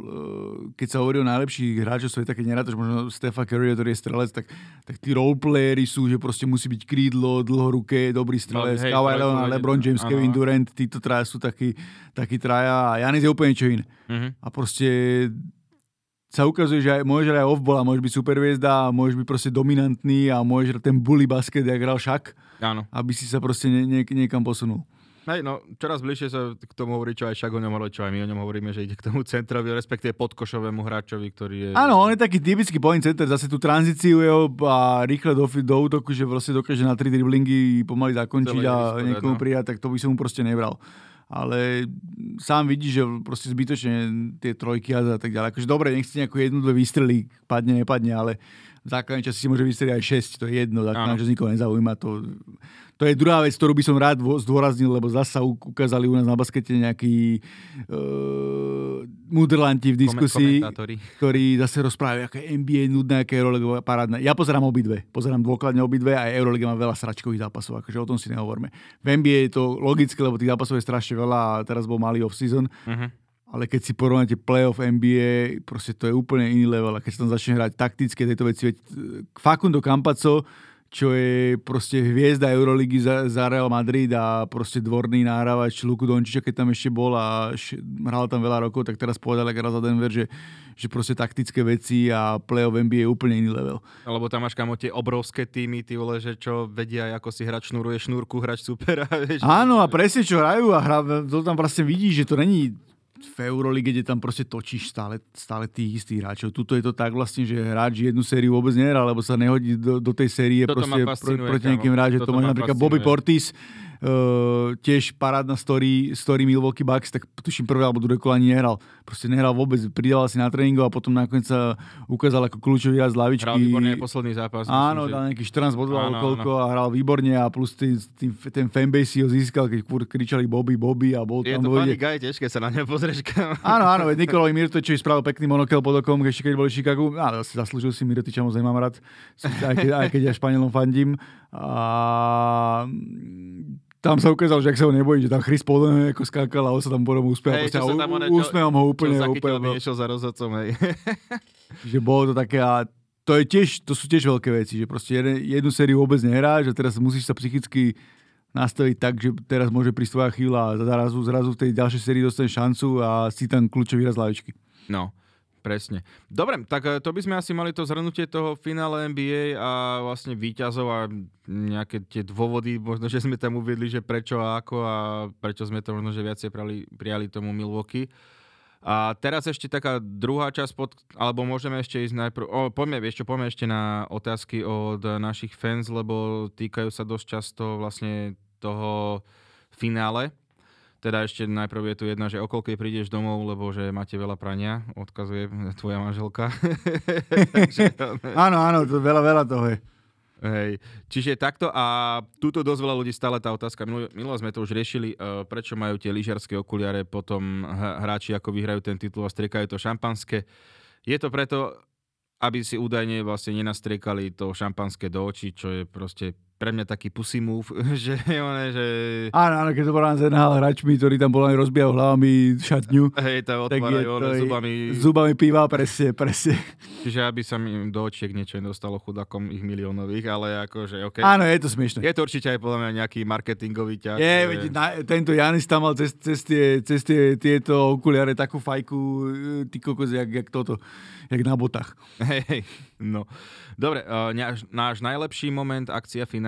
keď sa hovorí o najlepších hráčov sveta, keď nerátaš možno Stefa Curry, ktorý je strelec, tak, tak tí roleplayery sú, že proste musí byť krídlo, dlhoruké, dobrý strelec, no, Kawhi Leonard, LeBron James. Kevin Durant, títo traja sú takí, takí traja a Janis je úplne niečo iné. Uh-huh. A proste sa ukazuje, že aj, môže aj off-ball môže byť superviezda a môže byť proste dominantný a môže ten bully basket, jak hral šak, Áno. aby si sa proste nie, nie, niekam posunul. Hej, no čoraz bližšie sa k tomu hovorí, čo aj však o ňom hovorí, čo aj my o ňom hovoríme, že ide k tomu centrovi, respektíve podkošovému hráčovi, ktorý je... Áno, on je taký typický point center, zase tú tranzíciu jeho a rýchle do, do útoku, že vlastne dokáže na tri driblingy pomaly zakončiť Celé a niekomu no. prijať, tak to by som mu proste nebral ale sám vidí, že proste zbytočne tie trojky a tak ďalej. Akože dobre, nechci nejakú jednu, dve výstrely, padne, nepadne, ale v základnej časti si môže vystreliť aj 6, to je jedno, základná časť nikoho nezaujíma. To, to je druhá vec, ktorú by som rád zdôraznil, lebo zase ukázali u nás na baskete nejakí uh, mudrlanti v diskusii, ktorí zase rozprávajú, aké NBA je nudné, aké Eurolega parádne. Ja pozerám obidve, pozerám dôkladne obidve a Euroliga má veľa sračkových zápasov, akože o tom si nehovorme. V NBA je to logické, lebo tých zápasov je strašne veľa a teraz bol malý off-season. Uh-huh. Ale keď si porovnáte playoff NBA, proste to je úplne iný level. A keď sa tam začne hrať taktické tieto veci, veď Facundo Campazzo čo je proste hviezda Euroligy za, za Real Madrid a proste dvorný náhravač Luku Dončiča, keď tam ešte bol a š, hral tam veľa rokov, tak teraz povedal, ak za Denver, že, že proste taktické veci a play-off NBA je úplne iný level. Lebo tam máš kamo tie obrovské týmy, ty vole, že čo vedia, ako si hrať šnúruje šnúrku, hrať super. Vieš, Áno, a presne čo hrajú a hra, to tam vlastne vidí, že to není v Eurolige, kde tam proste točíš stále, stále tých istých hráčov. Tuto je to tak vlastne, že hráč jednu sériu vôbec nehral, lebo sa nehodí do, do tej série Toto proste pro, proti nejakým hráčom. To má napríklad Bobby Portis, Uh, tiež parádna story, story Milwaukee Bucks, tak tuším prvé alebo druhé kola ani nehral. Proste nehral vôbec, pridával si na tréningu a potom nakoniec sa ukázal ako kľúčový raz z lavičky. Hral výborne posledný zápas. Áno, dal nejaký 14 bodov alebo koľko áno. a hral výborne a plus tý, tý, ten fanbase ho získal, keď kur, kričali Bobby, Bobby a bol je tam. Je to funny guy tiež, keď sa na neho pozrieš. áno, áno, veď Nikolaj Mirtočevič spravil pekný monokel pod okom, ešte keď boli v Chicagu. Áno, zaslúžil si Mirtoča, moc nemám rád, aj keď, aj keď ja Španielom fandím. A tam sa ukázal, že ak sa ho nebojí, že tam Chris Paul ako skákal a on sa tam potom čo sa tam úsmevom ho úplne. Čo úplne išiel za rozhodcom, hej. že bolo to také a to, je tiež, to sú tiež veľké veci, že proste jednu, jednu sériu vôbec nehráš a teraz musíš sa psychicky nastaviť tak, že teraz môže prísť tvoja chvíľa a zrazu, zrazu v tej ďalšej sérii dostane šancu a si tam kľúčový raz lavičky. No. Presne. Dobre, tak eh, to by sme asi mali to zhrnutie toho finále NBA a vlastne výťazov a nejaké tie dôvody, možno, že sme tam uviedli, že prečo a ako a prečo sme to možno, že viacej prijali, prijali tomu Milwaukee. A teraz ešte taká druhá časť, pod, alebo môžeme ešte ísť najprv, o, poďme, ešte, poďme ešte na otázky od našich fans, lebo týkajú sa dosť často vlastne toho finále Teda ešte najprv je tu jedna, že okolkej prídeš domov, lebo že máte veľa prania, odkazuje tvoja manželka. áno, áno, to veľa, veľa toho je. Hej. Čiže takto a túto dosť veľa ľudí stále tá otázka, minulo sme to už riešili, uh, prečo majú tie lyžiarske okuliare potom hráči, ako vyhrajú ten titul a striekajú to šampanské. Je to preto, aby si údajne vlastne nenastriekali to šampanské do očí, čo je proste pre mňa taký pussy move, že one, že... Áno, áno, keď to bola z NHL hračmi, ktorí tam boli rozbíjal hlavami šatňu. Hej, to otvárajú one zubami. Zubami piva, presne, presne. Čiže aby sa mi do očiek niečo nedostalo chudakom ich miliónových, ale akože OK. Áno, je to smiešne. Je to určite aj podľa mňa nejaký marketingový ťah. Je, veď, na, tento Janis tam mal cez, cez, tie, cez tie, tieto okuliare takú fajku, e, ty kokos, jak, jak toto, jak na botách. Hej, hej, no. Dobre, uh, náš, náš najlepší moment, akcia finále.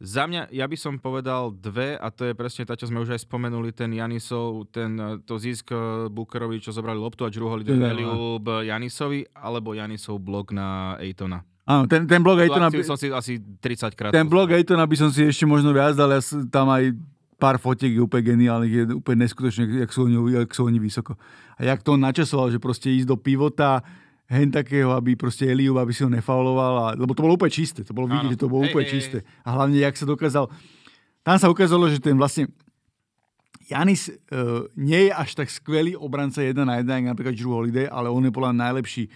Za mňa, ja by som povedal dve, a to je presne to, čo sme už aj spomenuli, ten Janisov, ten, to zisk Bookerovi, čo zobrali loptu a Drew Holiday Eliub Janisovi, alebo Janisov blok na Ejtona. Áno, ten, ten blok Ejtona... By... som si asi 30 krát... Ten blok Ejtona by som si ešte možno viac dal, ja tam aj pár fotiek je úplne geniálnych, je úplne neskutočné, jak sú, oni, jak sú oni vysoko. A jak to on načasoval, že proste ísť do pivota, hen takého, aby proste Eliu, aby si ho nefauloval, a, lebo to bolo úplne čisté, to bolo vidieť, že to bolo hej, úplne hej, čisté. A hlavne, jak sa dokázal, tam sa ukázalo, že ten vlastne Janis uh, nie je až tak skvelý obranca jedna na jedna, ako napríklad Drew Holiday, ale on je podľa najlepší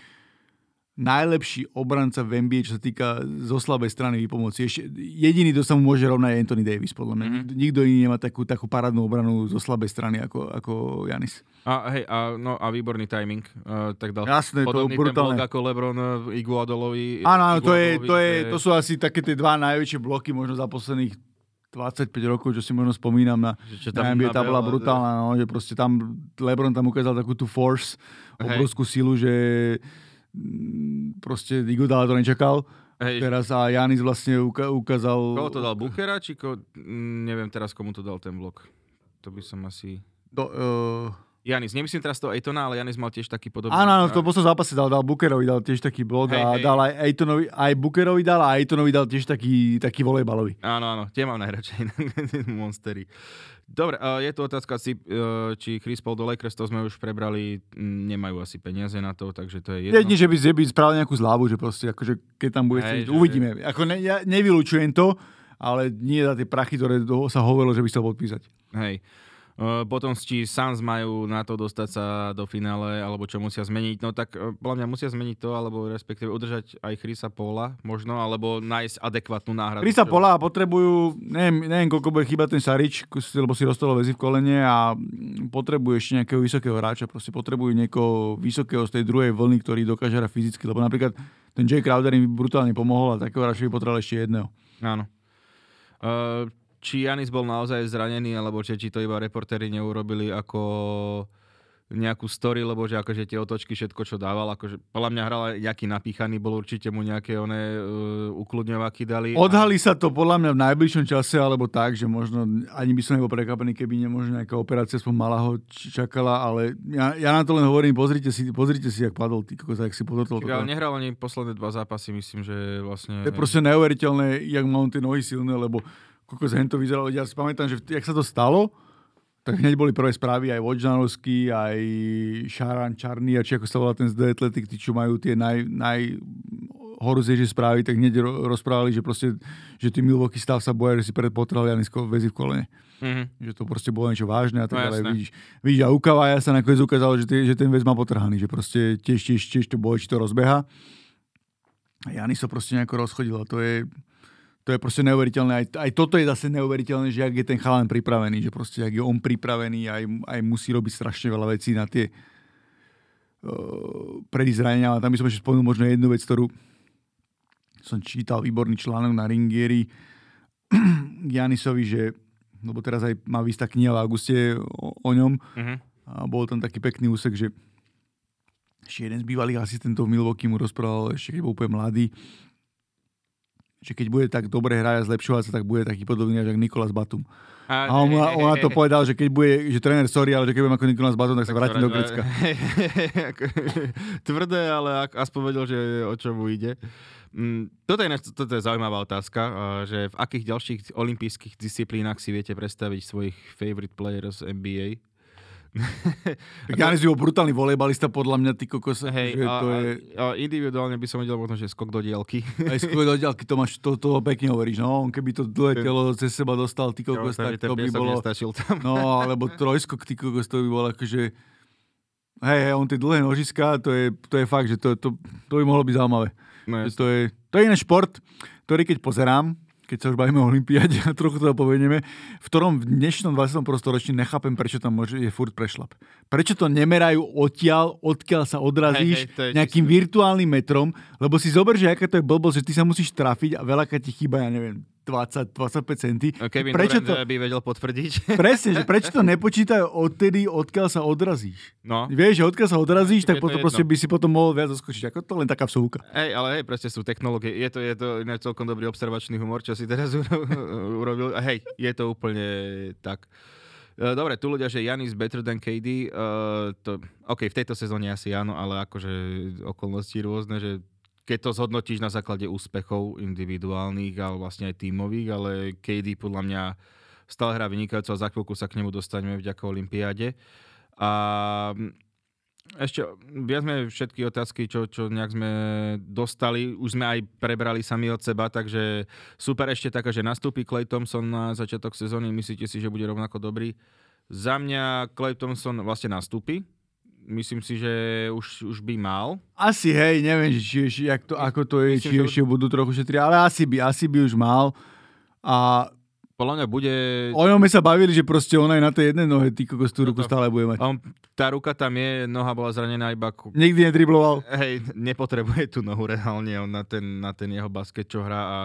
najlepší obranca v NBA, čo sa týka zo slabej strany výpomoci. Ešte jediný, kto sa mu môže rovnať, je Anthony Davis, podľa mňa. Mm-hmm. Nikto iný nemá takú, takú parádnu obranu zo slabej strany ako, ako Janis. A, hej, a, no, a výborný timing. Uh, tak dal Jasné, to brutálne. ako LeBron uh, Iguodalovi. Áno, áno, to, je, to, je, to sú asi také tie dva najväčšie bloky možno za posledných 25 rokov, čo si možno spomínam na, čo tam na NBA, tá bola brutálna, no, že proste tam LeBron tam ukázal takú tú force, obrovskú silu, že proste Iguodala to nečakal. Hej. Teraz a Janis vlastne ukázal... Koho to dal? Bookera? Či ko... Mm, neviem teraz, komu to dal ten blok. To by som asi... Do, uh... Janis, nemyslím teraz to Ejtona, ale Janis mal tiež taký podobný. Áno, áno, v tom poslednom zápase dal, dal Bookerovi, dal tiež taký blok hej, a hej. dal aj Ejtonovi, aj Bookerovi dal a Ejtonovi dal tiež taký, taký volejbalový. Áno, áno, tie mám najradšej, monstery. Dobre, je tu otázka, či, e, či Chris Paul do Lakers, to sme už prebrali, nemajú asi peniaze na to, takže to je jedno. Jedni, že by, že by spravil nejakú zľavu, že proste, akože keď tam bude že... uvidíme. Ako ne, ja nevylučujem to, ale nie za tie prachy, ktoré sa hovorilo, že by sa podpísať. Hej. Eh, potom či Suns majú na to dostať sa do finále, alebo čo musia zmeniť, no tak eh, podľa mňa musia zmeniť to, alebo respektíve udržať aj Chrisa Pola možno, alebo nájsť adekvátnu náhradu. Chrisa Pola potrebujú, neviem, neviem koľko bude chýbať ten Sarič, lebo si roztolo väzy v kolene a potrebujú ešte nejakého vysokého hráča, proste potrebujú niekoho vysokého z tej druhej vlny, ktorý dokáže hrať fyzicky, lebo napríklad ten Jay Crowder im brutálne pomohol a takého hráča by potreboval ešte jedného. Áno. Uh, či Janis bol naozaj zranený, alebo či, či to iba reportéri neurobili ako nejakú story, lebo že akože tie otočky, všetko, čo dával, akože podľa mňa hral nejaký napíchaný, bol určite mu nejaké one uh, ukludňovaky dali. Odhalí sa to podľa mňa v najbližšom čase, alebo tak, že možno ani by som nebol prekapený, keby nemožno nejaká operácia aspoň malá ho čakala, ale ja, ja, na to len hovorím, pozrite si, pozrite si, jak padol, ty kokos, jak si podotol. Ale nehral ani posledné dva zápasy, myslím, že vlastne... To je proste neuveriteľné, jak mám tie nohy silné, lebo kokos hen to vyzeralo. Ja si pamätám, že jak sa to stalo, tak hneď boli prvé správy aj Wojnarovský, aj Šaran Čarný, a či ako sa volá ten z The Athletic, tí, čo majú tie naj, naj horúzejšie správy, tak hneď rozprávali, že proste, že tí Milwaukee stav sa boja, že si predpotrel Janisko väzy v kolene. Mm-hmm. Že to proste bolo niečo vážne a tak no, ďalej. Vidíš, vidíš, a ja sa nakoniec ukázalo, že, tie, že ten väz má potrhaný, že proste tiež, tiež, tiež to bolo, či to rozbeha. A Janis sa proste nejako rozchodil a to je, to je proste neuveriteľné. Aj, aj toto je zase neuveriteľné, že ak je ten chalan pripravený, že proste ak je on pripravený, aj, aj musí robiť strašne veľa vecí na tie uh, predísť zranenia. Ale tam by som ešte spomenul možno jednu vec, ktorú som čítal výborný článok na Ringieri Janisovi, že lebo teraz aj má výsta kniha v auguste o, o ňom uh-huh. a bol tam taký pekný úsek, že ešte jeden z bývalých asistentov Milwaukee mu rozprával, ešte keď bol úplne mladý, že keď bude tak dobre hrať a zlepšovať sa, tak bude taký podobný ako Nikolas Batum. A, a on, he, on na to povedal, že keď bude, že tréner, sorry, ale že keď budem ako Nikolas Batum, tak, tak sa vrátim do Grecka. Tvrdé, ale aspoň vedel, že o čo mu ide. Mm, toto, je, toto je zaujímavá otázka, že v akých ďalších olympijských disciplínach si viete predstaviť svojich favorite players NBA? Tak Janis bol brutálny volejbalista, podľa mňa, ty kokos. Hej, že a, to je... a, individuálne by som vedel možno, že skok do dielky. Aj skok do dielky, to máš, to, to pekne hovoríš, no, on keby to dlhé telo cez seba dostal, ty kokos, tak to by bolo... Tam. No, alebo trojskok, ty kokos, to by bolo akože... Hej, hej, on tie dlhé nožiska, to je, to je fakt, že to, to, to by mohlo byť zaujímavé. No, to, je, to je iný šport, ktorý keď pozerám, keď sa už bavíme o Olympiáde a trochu to povedieme, v ktorom v dnešnom 21. storočí nechápem, prečo tam môže, je furt prešlap. Prečo to nemerajú odtiaľ, odkiaľ sa odrazíš hej, hej, nejakým čistý. virtuálnym metrom, lebo si zober, že aká to je blbosť, že ty sa musíš trafiť a veľakrát ti chýba, ja neviem, 20, 25 centy. Kevin prečo to, by vedel potvrdiť. Presne, že prečo to nepočítajú odtedy, odkiaľ sa odrazíš. No. Vieš, že odkiaľ sa odrazíš, tak potom proste by si potom mohol viac zaskočiť. Ako to len taká vsúka. Hej, ale hej, presne sú technológie. Je to, je to iné celkom dobrý observačný humor, čo si teraz urobil. A hej, je to úplne tak. E, dobre, tu ľudia, že Janis better than KD, uh, e, to, OK, v tejto sezóne asi áno, ale akože okolnosti rôzne, že keď to zhodnotíš na základe úspechov individuálnych, ale vlastne aj tímových, ale KD podľa mňa stále hrá vynikajúco a za chvíľku sa k nemu dostaneme vďaka Olympiáde. A ešte viac sme všetky otázky, čo, čo nejak sme dostali, už sme aj prebrali sami od seba, takže super ešte taká, že nastúpi Clay Thompson na začiatok sezóny, myslíte si, že bude rovnako dobrý? Za mňa Clay Thompson vlastne nastúpi, myslím si, že už, už by mal. Asi, hej, neviem, či, či, jak to, ako to je, myslím, či ešte už... budú trochu šetriť, ale asi by, asi by už mal. A podľa mňa bude... O ňom sa bavili, že proste on aj na tej jednej nohe, ty kokos, tú no ruku stále bude mať. On, tá ruka tam je, noha bola zranená iba... Ku... Nikdy nedribloval. Hej, nepotrebuje tú nohu reálne on na ten, na ten jeho basket, čo hrá a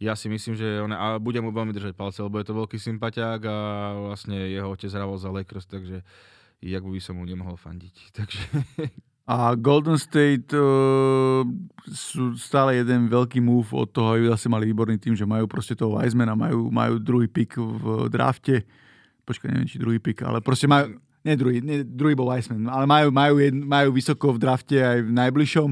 ja si myslím, že on, a bude mu veľmi držať palce, lebo je to veľký sympatiák a vlastne jeho otec hral za Lakers, takže jak by som mu nemohol fandiť. Takže... A Golden State uh, sú stále jeden veľký move od toho, aby zase mali výborný tým, že majú proste toho Weizmana, majú, majú druhý pick v drafte. Počkaj, neviem, či druhý pick, ale proste majú, nie druhý, nie, druhý bol Weizman, ale majú, majú, jed, majú vysoko v drafte aj v najbližšom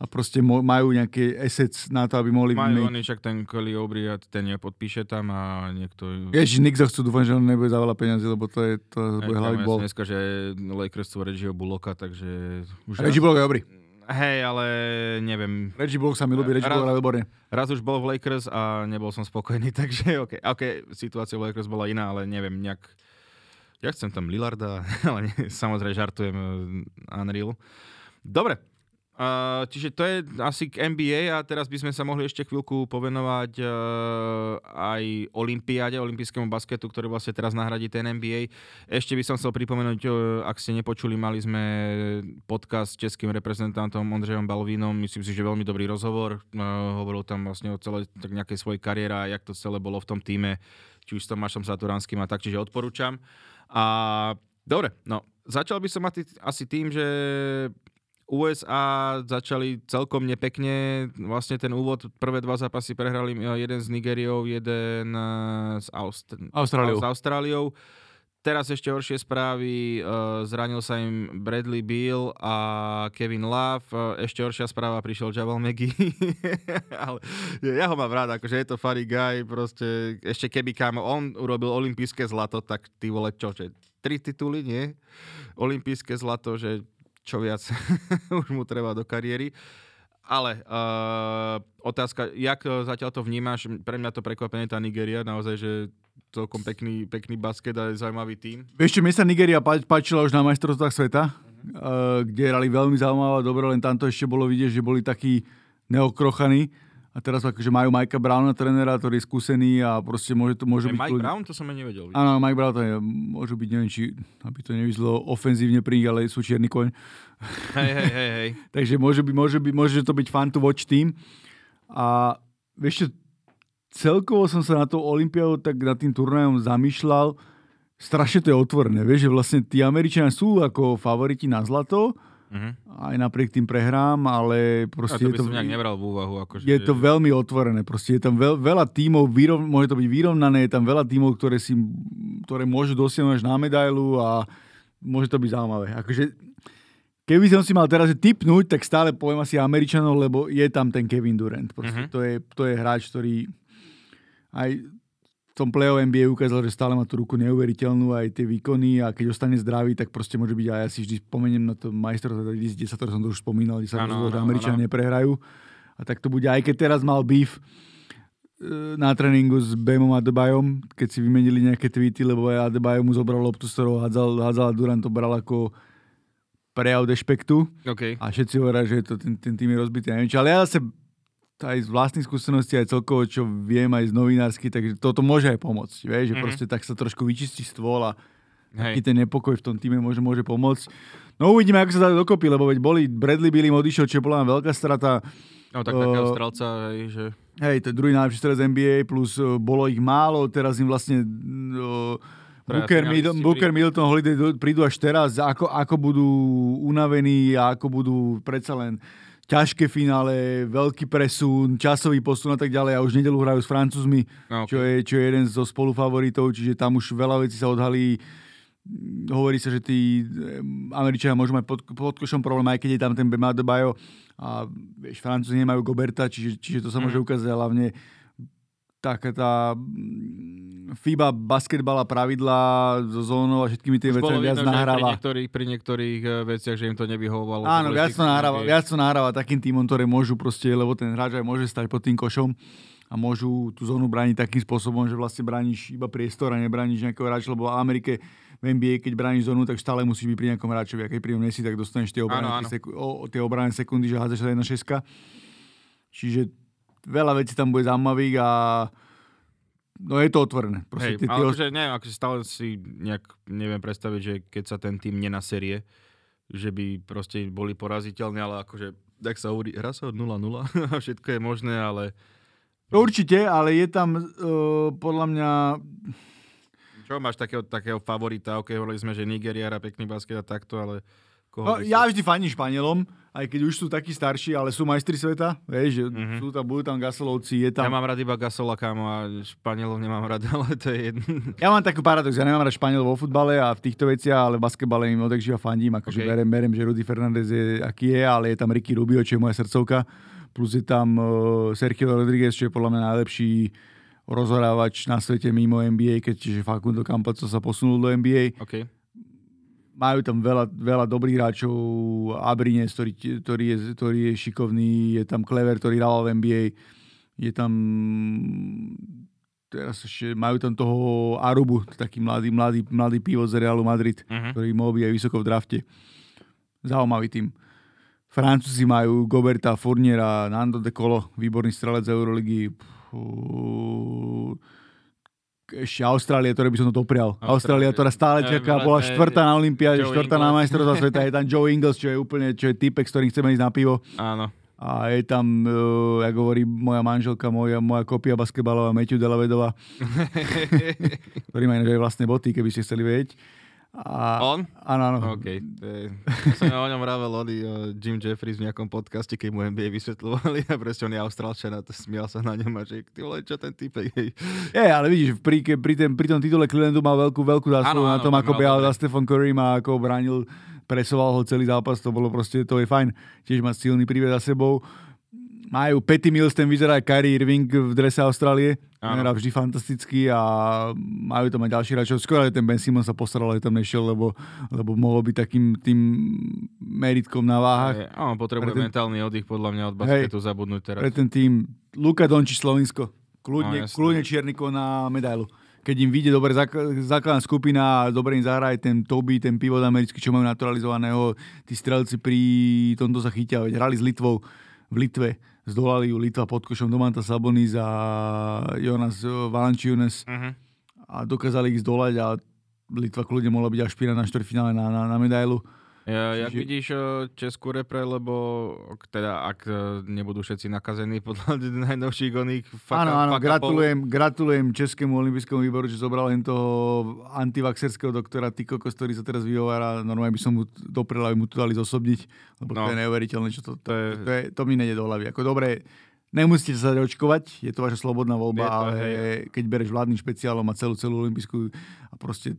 a proste majú nejaké assets na to, aby mohli... Majú oni však ten Kelly a ten nepodpíše tam a niekto... Ježiš, Nix chcú, dúfam, že on nebude za veľa peniazy, lebo to je to bude hlavný bol. Dneska, že Lakers sú Reggieho Bullocka, takže... Už Reggie Bullock je dobrý. Hej, ale neviem. Reggie Bullock sa mi ľúbi, Reggie Bullock výborne. Raz už bol v Lakers a nebol som spokojný, takže OK. OK, situácia v Lakers bola iná, ale neviem, nejak... Ja chcem tam Lillarda, ale samozrejme žartujem uh, Unreal. Dobre, Uh, čiže to je asi k NBA a teraz by sme sa mohli ešte chvíľku povenovať uh, aj Olympiáde, olympijskému basketu, ktorý vlastne teraz nahradí ten NBA. Ešte by som chcel pripomenúť, uh, ak ste nepočuli, mali sme podcast s českým reprezentantom Ondřejom Balvínom, myslím si, že veľmi dobrý rozhovor. Uh, hovoril tam vlastne o celej tak nejakej svojej kariére a jak to celé bolo v tom týme, či už s Tomášom Saturánskym a tak, čiže odporúčam. A dobre, no začal by som asi tým, že USA začali celkom nepekne. Vlastne ten úvod, prvé dva zápasy prehrali jeden s Nigeriou, jeden eh, s, Aust- Austráliou. s Austráliou. Teraz ešte horšie správy, uh, zranil sa im Bradley Beal a Kevin Love, ešte horšia správa, prišiel Javal Maggie, ale ja ho mám rád, akože je to funny guy, proste ešte keby kámo on urobil olympijské zlato, tak ty vole čo, že tri tituly, nie? Olympijské zlato, že čo viac už mu treba do kariéry. Ale uh, otázka, jak zatiaľ to vnímaš? Pre mňa to prekvapenie tá Nigeria, naozaj, že celkom pekný, pekný basket a zaujímavý tým. Vieš čo, mi sa Nigeria páčila už na majstrovstvách sveta, uh-huh. uh, kde hrali veľmi zaujímavé, dobre, len tamto ešte bolo vidieť, že boli takí neokrochaní a teraz akože majú Mikea Browna, trénera, ktorý je skúsený a proste môže to môže byť... Mike ľudí... Brown, to som aj nevedel. Áno, Mike Brown to je, môžu byť, neviem, či, aby to nevyzlo ofenzívne pri nich, ale sú čierny koň. Hej, hej, hej, hej. Takže môže, byť, môže, byť, môže to byť fun to watch team. A vieš čo, celkovo som sa na to Olympiádu tak nad tým turnajom zamýšľal. Strašne to je otvorené. Vieš, že vlastne tí Američania sú ako favoriti na zlato, Uh-huh. Aj napriek tým prehrám, ale proste... A to by je to, som nejak nebral v úvahu. Akože... Je to veľmi otvorené. Proste je tam veľ, veľa tímov, výrov, môže to byť vyrovnané, je tam veľa tímov, ktoré, si, ktoré môžu dosiahnuť až na medailu a môže to byť zaujímavé. Akože, keby som si mal teraz typnúť, tak stále poviem asi Američanov, lebo je tam ten Kevin Durant. Proste Mhm. to, je, to je hráč, ktorý aj tom play NBA ukázal, že stále má tú ruku neuveriteľnú aj tie výkony a keď ostane zdravý, tak proste môže byť aj ja si vždy spomeniem na to majstrovstvo 2010, ktoré som to už spomínal, kde sa Áno, rozhodlo, že Američania neprehrajú. A tak to bude, aj keď teraz mal beef e, na tréningu s Bamom Adebayom, keď si vymenili nejaké tweety, lebo aj Adebayo mu zobral loptu, z ktorou hádzal, hádzal a Durant to bral ako prejav dešpektu OK. a všetci hovoria, že to, ten, ten tým je rozbitý. Neviem, čo, ale ja zase aj z vlastných skúseností, aj celkovo, čo viem aj z novinársky, takže toto môže aj pomôcť. Vieš, že Mhm. proste tak sa trošku vyčistí stôl a taký ten nepokoj v tom týme môže, môže pomôcť. No uvidíme, ako sa dá dokopy, lebo veď boli Bradley Billy odišiel, čo bola veľká strata. No tak takého O- strelca, hej, že... Hej, to je druhý najlepší strelec NBA, plus uh, bolo ich málo, teraz im vlastne uh, Booker, Middleton, Booker Middleton Holiday prídu až teraz, ako, ako budú unavení a ako budú predsa len ťažké finále, veľký presun, časový posun a tak ďalej a už nedelu hrajú s Francúzmi, No, čo, je, čo je jeden zo spolufavoritov, čiže tam už veľa vecí sa odhalí. Hovorí sa, že tí em, Američania môžu mať pod, pod košom problém, aj keď je tam ten Bema Adebayo a vieš, Francúzi nemajú Goberta, čiže, čiže to sa môže Mhm. ukázať hlavne taká tá mm, FIBA basketbala pravidla so zónou a všetkými tými vecami viac aj pri nahráva. niektorých, pri niektorých eh, veciach, že im to nevyhovovalo. Áno, viac to, nahráva, viac to nahráva takým týmom, ktoré môžu proste, lebo ten hráč aj môže stať pod tým košom a môžu tú zónu brániť takým spôsobom, že vlastne brániš iba priestor a nebrániš nejakého hráča, lebo v Amerike v NBA, keď brániš zónu, tak stále musíš byť pri nejakom hráčovi. A keď pri ňom nesi, tak dostaneš tie obrané, Áno, áno. seku- o, tie obrané sekundy, že hádzaš sa jedna šeska. Čiže veľa vecí tam bude zaujímavých a no je to otvorené. Proste Hej, tie ale akože neviem, ako si stále si nejak neviem predstaviť, že keď sa ten tým nenaserie, že by proste boli poraziteľní, ale akože, tak sa hovorí, hra sa od 0-0 a všetko je možné, ale Určite, ale je tam uh, podľa mňa čo máš takého, takého favorita? Ok, hovorili sme, že Nigeria hrá pekný basket a takto, ale koho No, ja vždy faním Španielom, aj keď už sú takí starší, ale sú majstri sveta. Vieš, že Mhm. sú tam, budú tam Gasolovci, je tam... Ja mám rád iba Gasola, kámo, a Španielov nemám rád, ale to je jedno. Ja mám takú paradox, ja nemám rád Španiel vo futbale a v týchto veciach, ale v basketbale im odek živa fandím, akože OK. berem, berem, že Rudy Fernández je aký je, ale je tam Ricky Rubio, čo je moja srdcovka, plus je tam uh, Sergio Rodriguez, čo je podľa mňa najlepší rozhorávač na svete mimo NBA, keďže Facundo Campazzo sa posunul do NBA. OK. Majú tam veľa, veľa dobrých hráčov, Abrines, ktorý, ktorý, je, ktorý je šikovný, je tam Clever, ktorý hrával v NBA, je tam teraz ešte majú tam toho Arubu, taký mladý, mladý, mladý pivot z Realu Madrid, Mhm. ktorý mohol byť aj vysoko v drafte. Zaujímavý tým. Francúzi majú Goberta, Fourniera, Nando de Colo, výborný strelec z Euroligy. Pú, ešte Austrália, ktoré by som to doprial. Austrália, ktorá stále Ja čaká, bola štvrtá na Olympiáde, štvrtá na majstrovstvá sveta. Je tam Joe Ingles, čo je úplne, čo je typek, s ktorým chceme ísť na pivo. Áno. A je tam, uh, ako hovorí moja manželka, moja, moja kopia basketbalová, Matthew Delavedová, ktorý má aj vlastné boty, keby ste chceli vedieť. A, On? Áno, áno. OK. To je, ja som o ňom vravel Lodi, o Jim Jeffries v nejakom podcaste, keď mu NBA vysvetľovali a presne on je Austrálčan a to smial sa na ňom a že ty vole, čo ten typek, hej. Je, ale vidíš, pri, pri, ten, pri tom titule Clevelandu mal veľkú, veľkú zásluhu na áno, tom, ako dobre. za Stephen Curry a ako bránil, presoval ho celý zápas, to bolo proste, to je fajn. Tiež má silný príbeh za sebou. Majú Patty Mills, ten vyzerá Kyrie Irving v drese Austrálie. Hrá vždy fantasticky a majú tam aj ďalší hráčov. Skôr aj ten Ben Simon sa postaral, že tam nešiel, lebo, lebo mohol byť takým tým meritkom na váhach. Áno, potrebuje ten- mentálny oddych podľa mňa od basketu zabudnúť teraz. pre ten tým Luka Dončič Slovinsko. Kľudne, No, kľudne Čiernikov na medailu. Keď im vyjde dobre základná skupina a dobre im zahrá aj ten Toby, ten pivot americký, čo majú naturalizovaného, tí strelci pri tomto sa chytia. Veď hrali s Litvou v Litve, zdolali ju Litva pod košom Domanta Sabonis a Jonas Valanciunas Mhm. a dokázali ich zdolať a Litva kľudne mohla byť až špíra na štvrťfinále na, na, na medailu. Ja, jak Čiže- vidíš eh, Českú repre, lebo teda ak eh, nebudú všetci nakazení podľa najnovších oných fuck Áno, áno, gratulujem, gratulujem Českému olympijskému výboru, že zobral len toho antivaxerského doktora Tykokos, ktorý sa teraz vyhovára. Normálne by som mu doprel, aby mu to dali zosobniť, lebo to No. je neuveriteľné, čo to, to, To je- to, je, to mi nejde do hlavy. Ako dobre, nemusíte sa očkovať, je to vaša slobodná voľba, Je to, ale hej. keď bereš vládnym špeciálom a celú, celú olympijskú a proste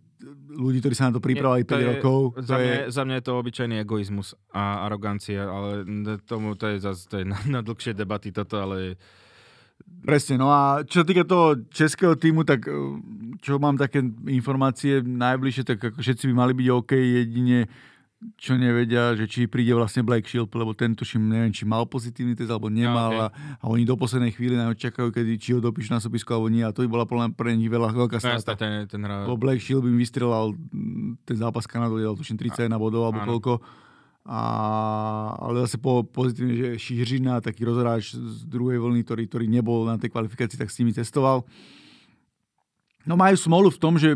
ľudí, ktorí sa na to pripravovali 5 rokov. Za, je... Mňa, za mňa je to obyčajný egoizmus a arogancia, ale tomu to je, zase, to je na, na dlhšie debaty toto, ale Presne, no a čo sa týka toho českého týmu, tak eh, čo mám také informácie najbližšie, tak ako všetci by mali byť OK, jedine čo nevedia, že či príde vlastne Black Shield, lebo ten tuším, neviem, či mal pozitívny test alebo nemal no, okay. a, a oni do poslednej chvíli na čakajú, kedy či ho dopíšu na sobisko alebo nie a to by bola plná pre nich veľa, veľká no, strata. Ten, ten hra... Black Shield by mi vystrelal ten zápas Kanadu, dal tuším 31 bodov alebo koľko. A, ale zase po, pozitívne, že Šiřina, taký rozhráč z druhej vlny, ktorý, ktorý nebol na tej kvalifikácii, tak s nimi testoval. No majú smolu v tom, že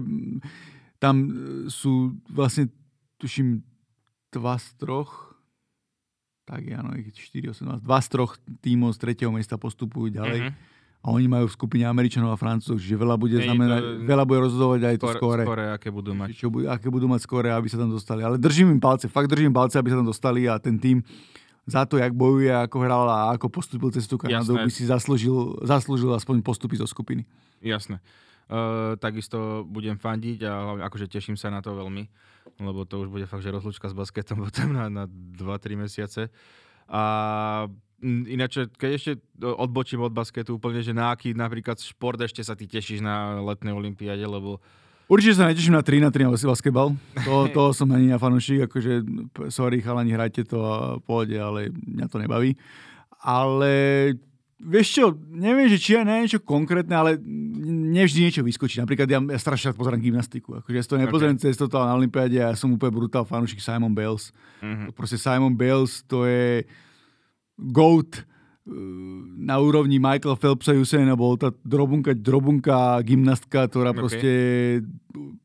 tam sú vlastne, tuším, dva z troch, tak áno, 4, 8, dva z troch tímov z tretieho miesta postupujú ďalej. Mm-hmm. A oni majú v skupine Američanov a Francúzov, čiže veľa bude, Ej, znamenať, to, veľa bude rozhodovať aj to skóre. Skóre, aké budú mať. Čo, aké budú mať skóre, aby sa tam dostali. Ale držím im palce, fakt držím palce, aby sa tam dostali a ten tým za to, jak bojuje, ako hral a ako postupil cez tú Kanadu, by si zaslúžil, zaslúžil aspoň postupy zo skupiny. Jasné. Uh, takisto budem fandiť a hlavne akože teším sa na to veľmi, lebo to už bude fakt, že rozlučka s basketom potom na, na 2-3 mesiace. A ináč, keď ešte odbočím od basketu úplne, že na aký napríklad šport ešte sa ty tešíš na letnej olympiáde, lebo Určite sa neteším na 3 na 3 na basketbal. To, to som ani na fanúšik, akože sorry chalani, hrajte to a pôjde, ale mňa to nebaví. Ale Vieš čo, neviem, že či je niečo konkrétne, ale nevždy niečo vyskočí. Napríklad ja, ja strašne rád pozerám gymnastiku. Akože ja to nepozerám okay. cez toto na Olympiáde ja som úplne brutál fanúšik Simon Bales. Mm-hmm. Proste Simon Bales to je GOAT eh, na úrovni Michael Phelpsa Usaina tá drobunka, drobunka gymnastka, ktorá okay. proste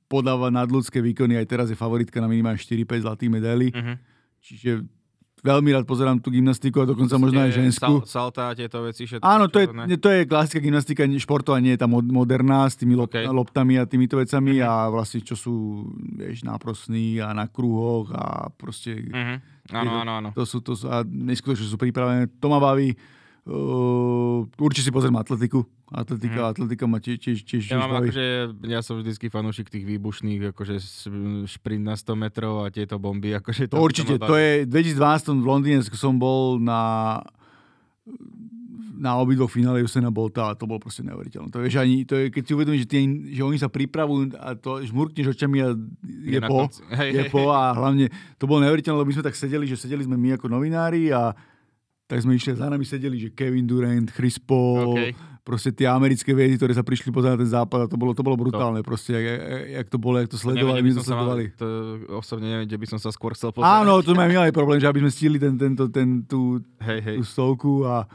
podáva nadľudské výkony. Aj teraz je favoritka na minimálne 4-5 zlatých medailí. Mm-hmm. Čiže veľmi rád pozerám tú gymnastiku a dokonca Ste možno aj ženskú. Sal, salta, tieto veci všetko. Áno, to je, to je klasická gymnastika športová, nie je tá moderná s tými okay. loptami a týmito vecami mm-hmm. a vlastne čo sú, vieš, náprosní a na kruhoch a proste... Mm-hmm. Áno, áno, áno. To sú, to sú, a neskutočne sú pripravené. To ma baví. Uh, určite si pozriem atletiku. Atletika, hmm. atletika ma tiež, tiež, tiež ja, mám akože, ja som vždycky fanúšik tých výbušných, akože šprint na 100 metrov a tieto bomby. Akože to, to určite, to, to je, v 2012 v Londýne som bol na na obidvoch finále Usaina Bolta a to bolo proste neuveriteľné. To že ani, to je, keď si uvedomíš, že, tie, že oni sa pripravujú a to žmurkneš očami a je, je po, je po a hlavne to bolo neuveriteľné, lebo my sme tak sedeli, že sedeli sme my ako novinári a tak sme išli, za nami sedeli, že Kevin Durant, Chris Paul, okay. proste tie americké viedy, ktoré sa prišli pozerať na ten západ a to bolo, to bolo brutálne, to. proste, jak, jak, to bolo, jak to sledovali, my to sledovali. to, osobne neviem, kde by som sa skôr chcel pozerať. Áno, to sme mali problém, že aby sme stihli ten, tento, ten, tú, hej, hej. tú stovku a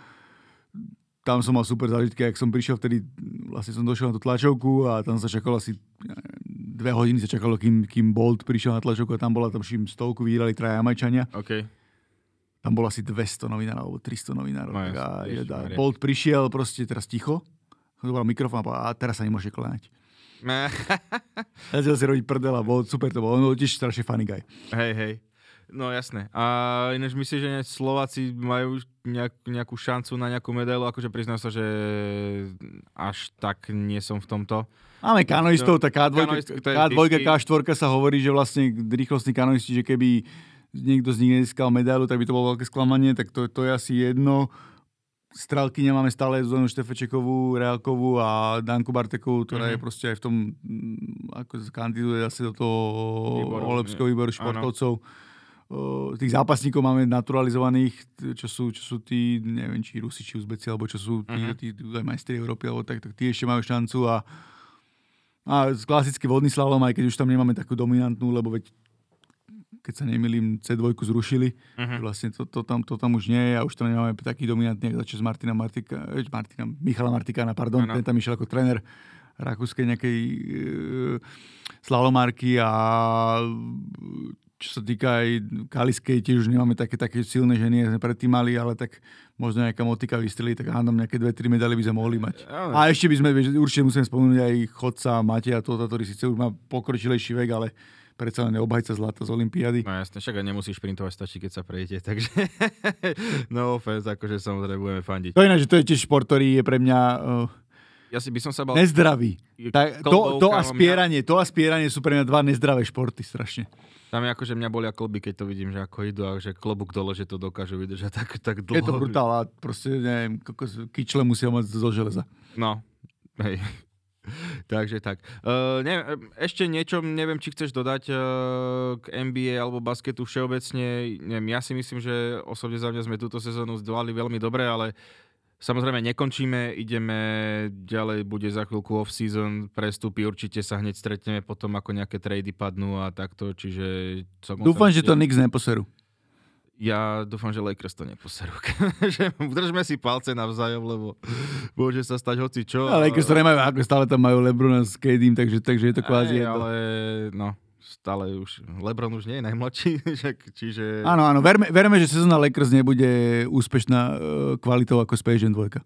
tam som mal super zážitky, ak som prišiel vtedy, vlastne som došiel na tú tlačovku a tam sa čakalo asi dve hodiny sa čakalo, kým, kým Bolt prišiel na tlačovku a tam bola tam stovku, vyhrali traja Jamajčania. Okay tam bolo asi 200 novinárov, alebo 300 novinárov. No, tak a, jež, a Bolt prišiel proste teraz ticho, bol mikrofón a teraz sa nemôže kláňať. Začal si robiť prdel a bol super to bol. On bol tiež strašne funny guy. Hej, hej. No jasné. A ináč myslíš, že Slováci majú nejak, nejakú šancu na nejakú medailu? Akože priznám sa, že až tak nie som v tomto. Máme kanoistov, tak K2, K2, K4 sa hovorí, že vlastne rýchlostní kanoisti, že keby niekto z nich nezískal medailu, tak by to bolo veľké sklamanie, tak to, to je asi jedno. Strelky nemáme stále Zuzanu Štefečekovú, Reálkovú a Danku Bartekovú, ktorá mm-hmm. je proste aj v tom, mm, ako kandiduje asi do toho Olepského výboru športovcov. Uh, tých zápasníkov máme naturalizovaných, čo sú, čo sú tí, neviem, či Rusi, či Uzbeci, alebo čo sú tí, uh-huh. tí, tí aj majstri Európy, alebo tak, tak tí ešte majú šancu a, a klasický vodný slalom, aj keď už tam nemáme takú dominantnú, lebo veď keď sa nemilím, C2 zrušili. Uh-huh. Vlastne to, to, tam, to tam už nie je a už tam nemáme taký dominantný, ako začal z Martina, Martika, eh, Martina Michala Martikána, pardon, ano. ten tam išiel ako tréner rakúskej nejakej e, slalomárky a čo sa týka aj Kaliskej, tiež už nemáme také, také silné ženy, sme predtým mali, ale tak možno nejaká motika vystrelí, tak hádam nejaké dve, tri medaily by sme mohli mať. Ale... A ešte by sme, určite musíme spomenúť aj chodca Mateja Tota, ktorý síce už má pokročilejší vek, ale predsa len neobhajca zlata z Olympiády. No jasne, však aj nemusíš šprintovať, stačí, keď sa prejdete, takže no offense, akože samozrejme budeme fandiť. To je že to je tiež šport, ktorý je pre mňa uh, Ja si by som sa bal... Nezdravý. Tak, to, to, a spieranie, to a spieranie sú pre mňa dva nezdravé športy strašne. Tam je ako, že mňa bolia kloby, keď to vidím, že ako idú a že klobúk dole, že to dokážu vydržať tak, tak dlho. Je to brutál a proste, neviem, kyčle musia mať zo železa. No, hej. Takže tak. Uh, neviem, ešte niečo, neviem, či chceš dodať uh, k NBA alebo basketu všeobecne. Neviem, ja si myslím, že osobne za mňa sme túto sezónu zdolali veľmi dobre, ale Samozrejme nekončíme, ideme ďalej, bude za chvíľku off-season, prestupy, určite sa hneď stretneme potom, ako nejaké trady padnú a takto, čiže... Dúfam, že to Knicks neposerú. Ja dúfam, že Lakers to neposerú. Držme si palce navzájom, lebo môže sa stať hoci čo. Ale Lakers to nemajú, ako stále tam majú Lebrona s KDím, takže, takže je to kvázi Ale no, stále už, Lebron už nie je najmladší, čiže... Áno, áno, verme, verme že sezóna Lakers nebude úspešná uh, kvalitou ako Space Jam 2.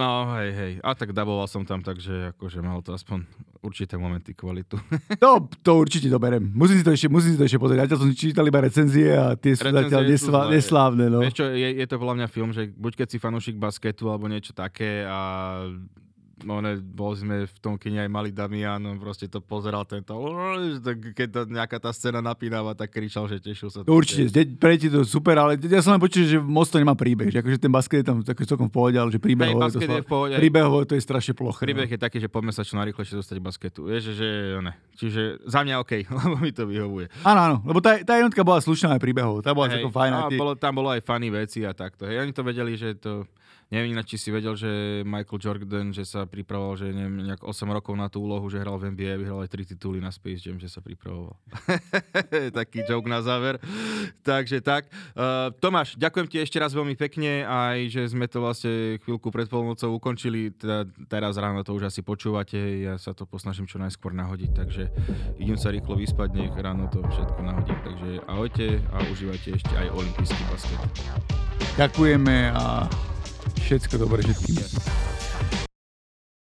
No, hej, hej. A tak daboval som tam, takže akože mal to aspoň určité momenty kvalitu. To, to určite doberem. Musím si to ešte, musím si to ešte pozrieť. Ja som čítal iba recenzie a tie sú zatiaľ neslá, neslávne. No. Vieš čo, je, je, to podľa mňa film, že buď keď si fanúšik basketu alebo niečo také a one, bol sme v tom kine aj malý Damian, on proste to pozeral tento, keď to nejaká tá scéna napínava, tak kričal, že tešil sa. Určite, pre ti to super, ale ja som len počul, že moc to nemá príbeh, že akože ten basket je tam taký celkom v pohode, ale že príbehovo, je, to, je, v pohode, príbehovo to je strašne ploché. Príbeh no. je taký, že poďme sa čo najrychlejšie dostať basketu. Vieš, že, ne. Čiže za mňa OK, lebo mi to vyhovuje. Áno, áno, lebo tá, tá jednotka bola slušná aj príbehov, tá bola hey, fajná. Bolo, tam bolo aj funny veci a takto. Hej, oni to vedeli, že to Neviem ináč, či si vedel, že Michael Jordan, že sa pripravoval, že neviem, nejak 8 rokov na tú úlohu, že hral v NBA, vyhral aj 3 tituly na Space Jam, že sa pripravoval. Taký joke na záver. Takže tak. Uh, Tomáš, ďakujem ti ešte raz veľmi pekne, aj že sme to vlastne chvíľku pred polnocou ukončili. Teda, teraz ráno to už asi počúvate, ja sa to posnažím čo najskôr nahodiť, takže idem sa rýchlo vyspať, nech ráno to všetko nahodím. Takže ahojte a užívajte ešte aj olimpijský basket. Ďakujeme a Щецька добра жінка.